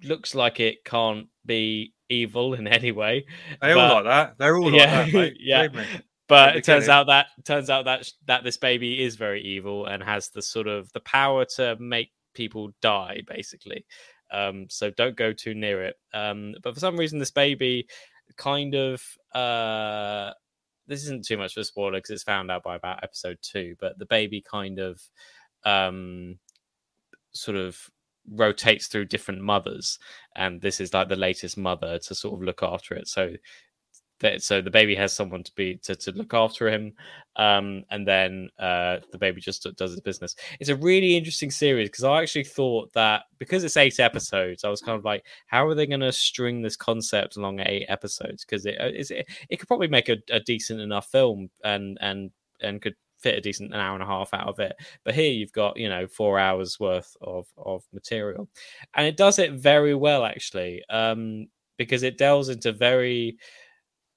looks like it can't be evil in any way. They all like that. They're all like Yeah, that, mate. yeah. But it turns out that turns out that that this baby is very evil and has the sort of the power to make people die basically um so don't go too near it. Um but for some reason this baby kind of uh this isn't too much of a spoiler because it's found out by about episode two but the baby kind of um sort of rotates through different mothers and this is like the latest mother to sort of look after it. So that so the baby has someone to be to, to look after him um and then uh the baby just does his business. It's a really interesting series because i actually thought that because it's eight episodes i was kind of like how are they going to string this concept along eight episodes? Because it, uh, it it could probably make a, a decent enough film and and and could fit a decent an hour and a half out of it. But here you've got you know four hours worth of of material. And it does it very well actually um because it delves into very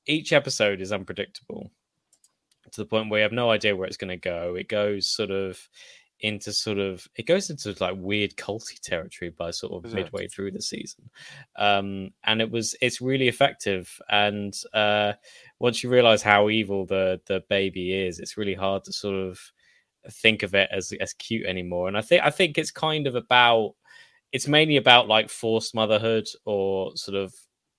each episode is unpredictable to the point where you have no idea where it's going to go. It goes sort of into sort of it goes into like weird culty territory by sort of it? midway through the season um and it was it's really effective and uh once you realize how evil the the baby is it's really hard to sort of think of it as as cute anymore and i think i think it's kind of about it's mainly about like forced motherhood or sort of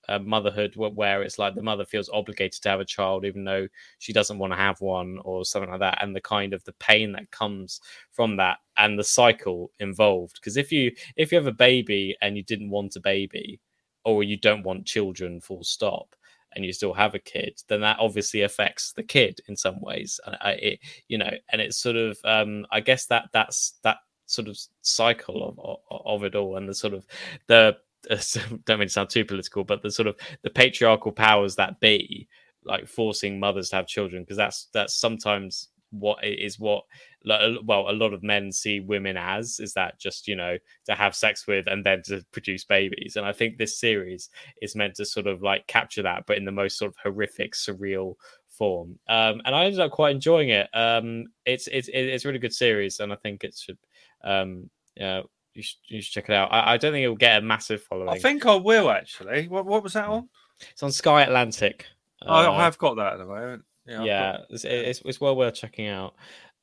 uh, motherhood where it's like the mother feels obligated to have a child even though she doesn't want to have one or something like that and the kind of the pain that comes from that and the cycle involved. Because if you if you have a baby and you didn't want a baby or you don't want children full stop and you still have a kid then that obviously affects the kid in some ways and I, it, you know and it's sort of um i guess that that's that sort of cycle of of, of it all and the sort of the don't mean to sound too political but the sort of the patriarchal powers that be like forcing mothers to have children because that's that's sometimes what is what well a lot of men see women as is that just you know to have sex with and then to produce babies. And i think this series is meant to sort of like capture that but in the most sort of horrific surreal form. Um and i ended up quite enjoying it. Um it's it's it's a really good series and i think it should um yeah you should, you should check it out I, I don't think it will get a massive following I think I will actually. What what was that on? it's on sky atlantic I Uh, I have got that at the moment. Yeah. Yeah, got- it's, it's it's well worth checking out.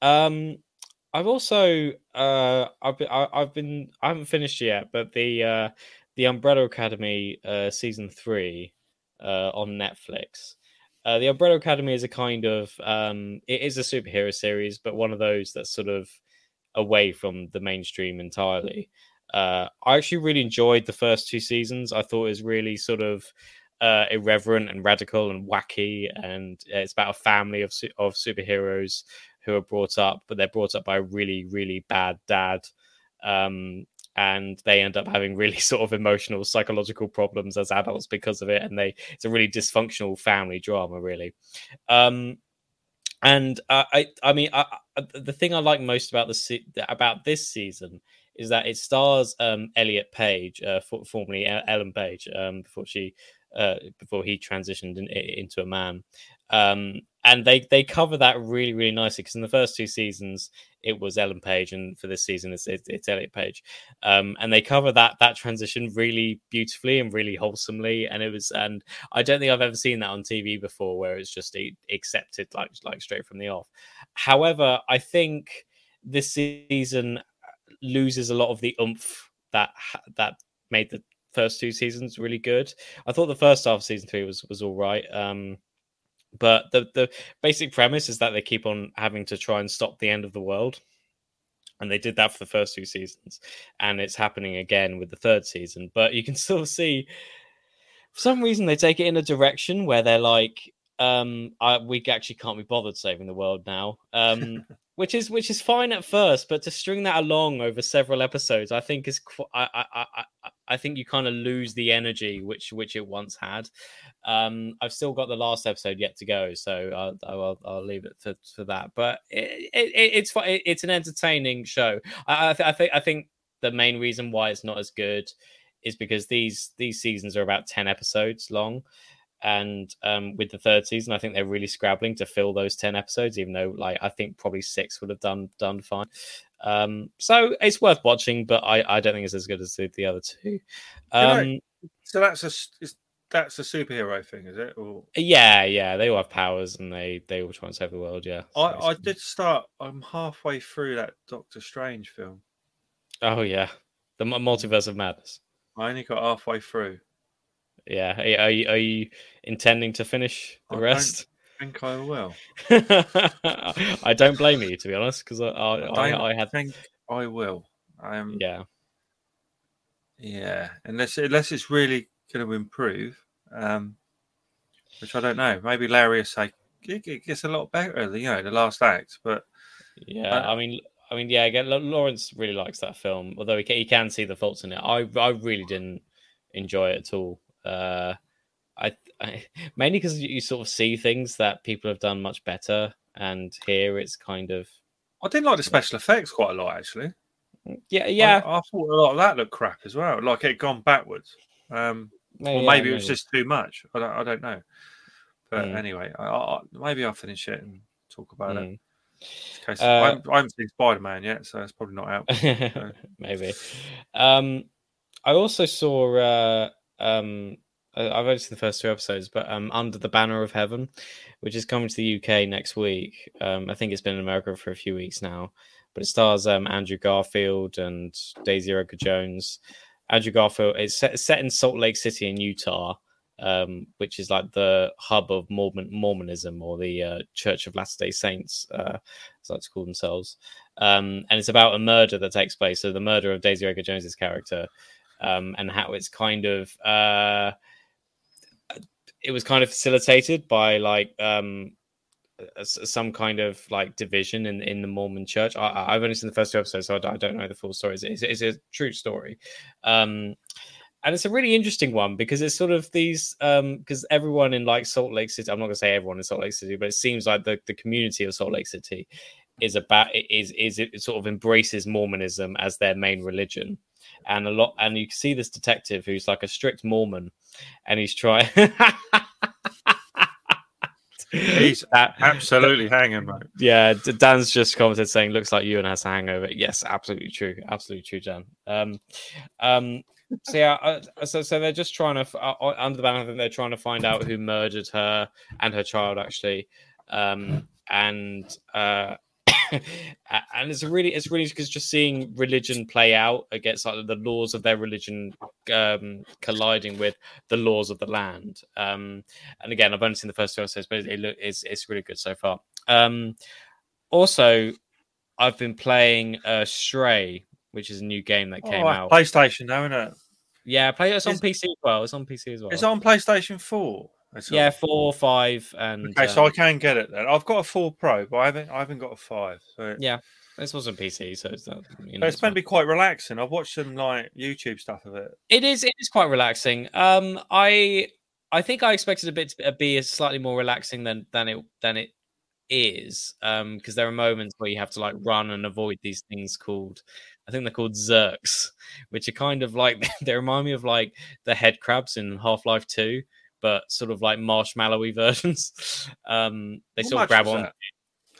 Um, I've also uh, I've been I, I've been I haven't finished yet, but the uh, the Umbrella Academy uh, season three uh, on Netflix. Uh, the Umbrella Academy is a kind of um, it is a superhero series, but one of those that's sort of away from the mainstream entirely. Uh, I actually really enjoyed the first two seasons. I thought it was really sort of uh, irreverent and radical and wacky, and it's about a family of su- of superheroes who are brought up, but they're brought up by a really really bad dad, um, and they end up having really sort of emotional psychological problems as adults because of it, and they it's a really dysfunctional family drama, really. Um, and uh, I I mean I, I, the thing I like most about the se- about this season is that it stars um, Elliot Page, uh, for, formerly Ellen Page, um, before she uh, before he transitioned in, into a man. Um, and they they cover that really really nicely because in the first two seasons it was Ellen Page, and for this season it's it's, it's Elliot Page, um, and they cover that that transition really beautifully and really wholesomely. And it was and I don't think I've ever seen that on TV before where it's just accepted like like straight from the off. However, I think this season loses a lot of the oomph that that made the first two seasons really good. I thought the first half of season three was was all right. Um, but the the basic premise is that they keep on having to try and stop the end of the world. And they did that for the first two seasons, and it's happening again with the third season. But you can still see, for some reason, they take it in a direction where they're like, um, I, "We actually can't be bothered saving the world now," um, which is which is fine at first, but to string that along over several episodes, I think is qu- I, I I I think you kind of lose the energy which which it once had. Um, I've still got the last episode yet to go, so I'll I'll, I'll leave it for, for that. But it, it, it's it's an entertaining show. I I, th- I think I think the main reason why it's not as good is because these these seasons are about ten episodes long and um, with the third season, I think they're really scrabbling to fill those ten episodes. Even though, like, I think probably six would have done done fine. Um, so it's worth watching, but I, I don't think it's as good as the, the other two. Um, So that's a that's a superhero thing, is it? Or yeah, yeah, they all have powers and they they all try and save the world. Yeah, I, I did start. I'm halfway through that Doctor Strange film. Oh yeah, the multiverse of madness. I only got halfway through. Yeah, are, you are you intending to finish the I rest? I think I will. I don't blame you to be honest, because I, I, I, I had think I will. Um, yeah. yeah. Unless unless it's really going to improve, um, which I don't know. Maybe Larry will say it, it gets a lot better. You know, the last act, but Yeah, Uh, I mean, I mean, yeah. Again, Lawrence really likes that film, although he can, he can see the faults in it. I I really didn't enjoy it at all. Uh, I, I mainly because you, you sort of see things that people have done much better, and here it's kind of I did like the special effects quite a lot actually. yeah, yeah. I, I thought a lot of that looked crap as well. Like it had gone backwards. Um, or yeah, maybe it was just too much. I don't, I don't know. But Mm. anyway, I, I, maybe I'll finish it and talk about it. Mm. Case- Uh, I, haven't, I haven't seen Spider Man yet, so it's probably not out. maybe. Um, I also saw. Uh, um, I've only seen the first two episodes, but um, Under the Banner of Heaven, which is coming to the UK next week. Um, I think it's been in America for a few weeks now, but it stars um, Andrew Garfield and Daisy Edgar Jones. Andrew Garfield. It's set, set in Salt Lake City in Utah, um, which is like the hub of Mormon Mormonism or the uh, Church of Latter Day Saints, uh, as like to call themselves. Um, and it's about a murder that takes place. So the murder of Daisy Edgar Jones's character, um, and how it's kind of uh, it was kind of facilitated by like um, some kind of like division in in the Mormon Church. I, I've only seen the first two episodes, so I don't, know the full story. It's, it's, a true story. Um, and it's a really interesting one because it's sort of these um because everyone in like Salt Lake City, I'm not gonna say everyone in Salt Lake City, but it seems like the, the community of Salt Lake City is about is is it sort of embraces Mormonism as their main religion. And a lot and you see this detective who's like a strict Mormon and he's trying He's That- Absolutely hanging, mate. yeah, Dan's just commented saying, "Looks like Ewan has a hangover." Yes, absolutely true, absolutely true, Dan. Um, um, so yeah, uh, so so they're just trying to uh, uh, under the banner. I think they're trying to find out who murdered her and her child, actually. Um, and uh, and it's really it's really because just seeing religion play out against like the laws of their religion um colliding with the laws of the land um and again i've only seen the first two episodes but it, look it's, it's really good so far um also i've been playing uh stray which is a new game that came Oh, out PlayStation, now, isn't it? yeah play it's on Is- pc as well it's on pc as well It's on PlayStation 4. Yeah four five and Okay, so I um, can get it then. I've got a four pro, but I haven't. I haven't got a five. So yeah this was on pc so it's not you know, it's it's meant to be quite relaxing. I've watched some like YouTube stuff of it. It is. It is quite relaxing. Um, I I think I expected a bit to be slightly more relaxing than than it than it is. Um, because there are moments where you have to like run and avoid these things called, I think they're called zurks, which are kind of like they remind me of like the head crabs in Half Life Two, but sort of like marshmallowy versions. Um, they How sort of grab on. that?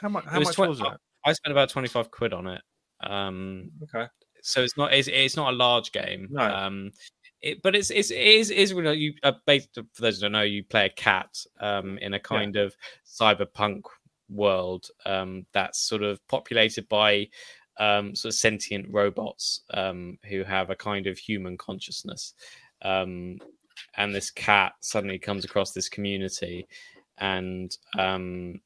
How much? How was much twen- was that? I spent about twenty five quid on it. Um, Okay. so it's not it's, it's not a large game. No. Um, it, but it's it's it is is really you uh, based for those who don't know you play a cat um in a kind of cyberpunk world um that's sort of populated by um sort of sentient robots um who have a kind of human consciousness um, and this cat suddenly comes across this community, and um,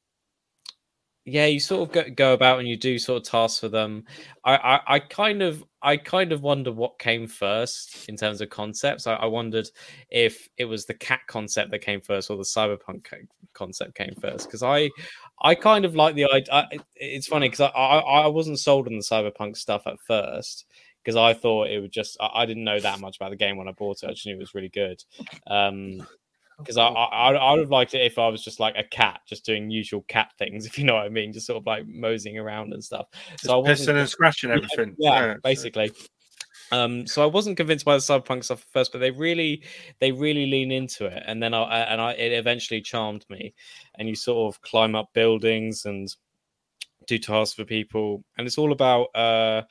yeah, you sort of go, go about and you do sort of tasks for them. I, I, I kind of I kind of wonder what came first in terms of concepts. I, I wondered if it was the cat concept that came first or the cyberpunk concept came first because I I kind of like the idea. It's funny because I, I I wasn't sold on the cyberpunk stuff at first because I thought it would just I, I didn't know that much about the game when I bought it. I just knew it was really good. Um, because I, I I would have liked it if I was just like a cat, just doing usual cat things, if you know what I mean, just sort of like moseying around and stuff. so I wasn't and scratching everything. Yeah, yeah, yeah basically. Um, so I wasn't convinced by the cyberpunk stuff at first, but they really, they really lean into it, and then I and I it eventually charmed me. And you sort of climb up buildings and do tasks for people, and it's all about uh,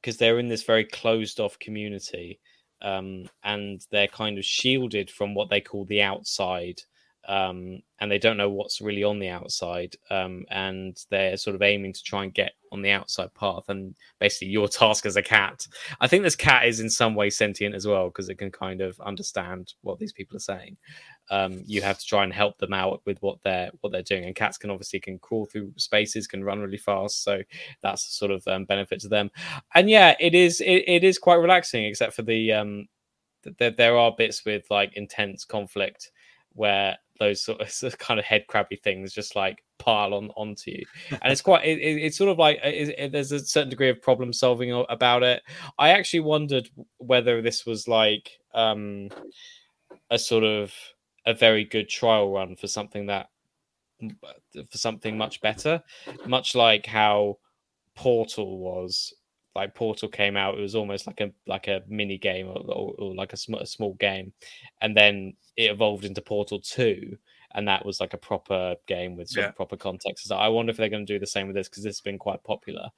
because they're in this very closed off community um, and they're kind of shielded from what they call the outside. Um, and they don't know what's really on the outside. Um, and they're sort of aiming to try and get on the outside path. And basically, your task as a cat, I think this cat is in some way sentient as well because it can kind of understand what these people are saying um, you have to try and help them out with what they're what they're doing. And cats can obviously can crawl through spaces, can run really fast, so that's a sort of um, benefit to them. And yeah, it is it, it is quite relaxing, except for the um, there there are bits with like intense conflict where those sort of kind of head crabby things just like pile on onto you. And it's quite it, it, it's sort of like it, there's a certain degree of problem solving about it. I actually wondered whether this was like um a sort of a very good trial run for something that for something much better much like how portal was like portal came out it was almost like a like a mini game or, or, or like a, sm- a small game and then it evolved into portal 2 and that was like a proper game with sort yeah. of proper context. So I wonder if they're going to do the same with this because this has been quite popular.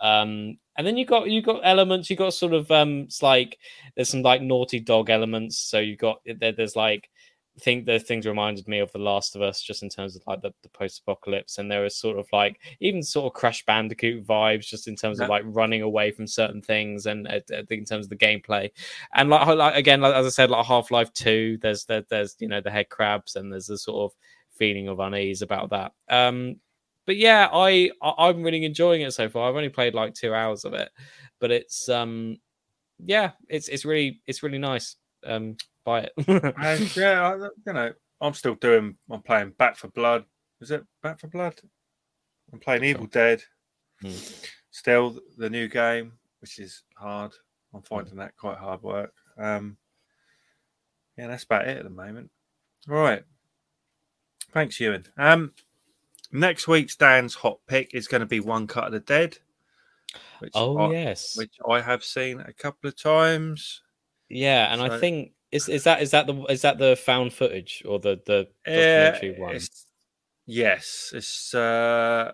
Um, and then you got you got elements. You got sort of um, it's like there's some like naughty dog elements. So you got there, there's like think the things reminded me of The Last of Us, just in terms of like the, the post apocalypse. And there was sort of like even sort of Crash Bandicoot vibes, just in terms yeah. of like running away from certain things and uh, in terms of the gameplay. And like, like again, like, as I said, like Half Life 2, there's, there, there's, you know, the head crabs and there's a sort of feeling of unease about that. Um, but yeah, I, I I'm really enjoying it so far. I've only played like two hours of it, but it's um yeah, it's it's really it's really nice. Um, buy it. and yeah, I, you know, I'm still doing. I'm playing Back for Blood. Is it Back for Blood? I'm playing Evil Dead. Hmm. Still the new game, which is hard. I'm finding that quite hard work. Um, yeah, that's about it at the moment. All right. Thanks, Ewan. Um, next week's Dan's hot pick is going to be One Cut of the Dead. Which oh I, yes, which I have seen a couple of times. Yeah, and so, I think is is that is that the is that the found footage or the the documentary uh, one? It's, yes, it's uh,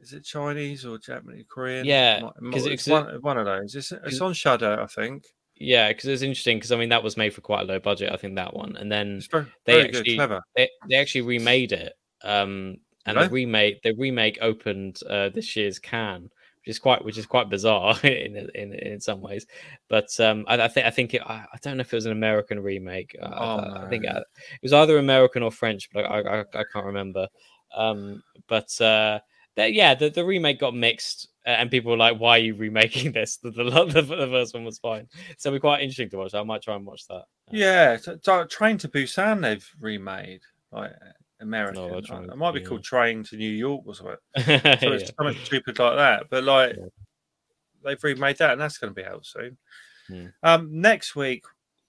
is it Chinese or Japanese, Korean? Yeah, because it's, one, one of those. It's, it's on Shudder, I think. Yeah, because it's interesting because I mean that was made for quite a low budget. I think that one, and then very, they very actually good, they, they actually remade it. Um, and the remake the remake opened uh, this year's Cannes which is quite which is quite bizarre in in, in some ways. But um, I, I think I think it, I, I, don't know if it was an American remake. Oh, I, I, think uh, it was either American or French, but I I, I can't remember. Um, but uh, the, yeah, the, the remake got mixed, and people were like, "Why are you remaking this?" The, the, the, the first one was fine, so it'll be quite interesting to watch. I might try and watch that. Yeah, Train to Busan they've remade. Like American. No, it might be yeah. called Train to New York or something. so it's yeah. something stupid like that. But like yeah. they've remade that, and that's going to be out soon. Hmm. Um, next week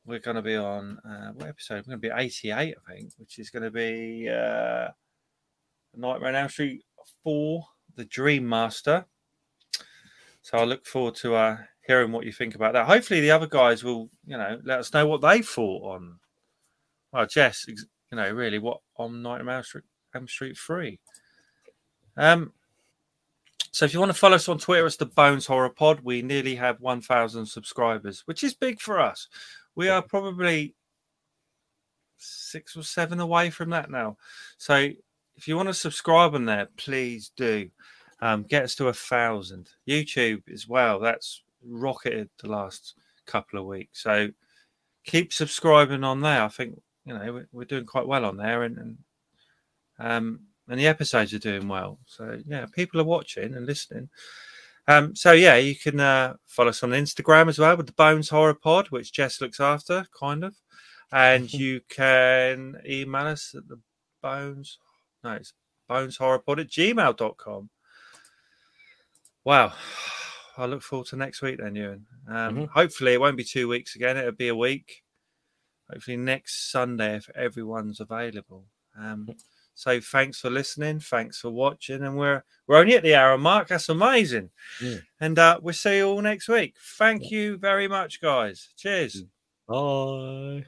we're going to be on uh, what episode? We're going to be 88, I think, which is going to be uh, Nightmare on Elm Street 4, The Dream Master. So I look forward to uh, hearing what you think about that. Hopefully, the other guys will, you know, let us know what they thought on. Well, Jess, you know, really what on Night Nightmare Street, M Street 3. Um, so if you want to follow us on Twitter, it's the Bones Horror Pod. We nearly have 1,000 subscribers, which is big for us. We are probably six or seven away from that now. So if you want to subscribe on there, please do. Um, get us to a thousand. YouTube as well. That's rocketed the last couple of weeks. So keep subscribing on there. I think you know we're, we're doing quite well on there, and, and um, and the episodes are doing well. So yeah, people are watching and listening. Um, so yeah, you can uh, follow us on Instagram as well with the Bones Horror Pod, which Jess looks after, kind of. And you can email us at the Bones. No, it's Bones Horror Pod at gmail.com. Wow. I look forward to next week then, Ewan. Um, Mhm. Hopefully, it won't be two weeks again. It'll be a week. Hopefully, next Sunday if everyone's available. Um, so, thanks for listening. Thanks for watching. And we're we're only at the hour mark. That's amazing. Yeah. And uh, we'll see you all next week. Thank you very much, guys. Cheers. Bye.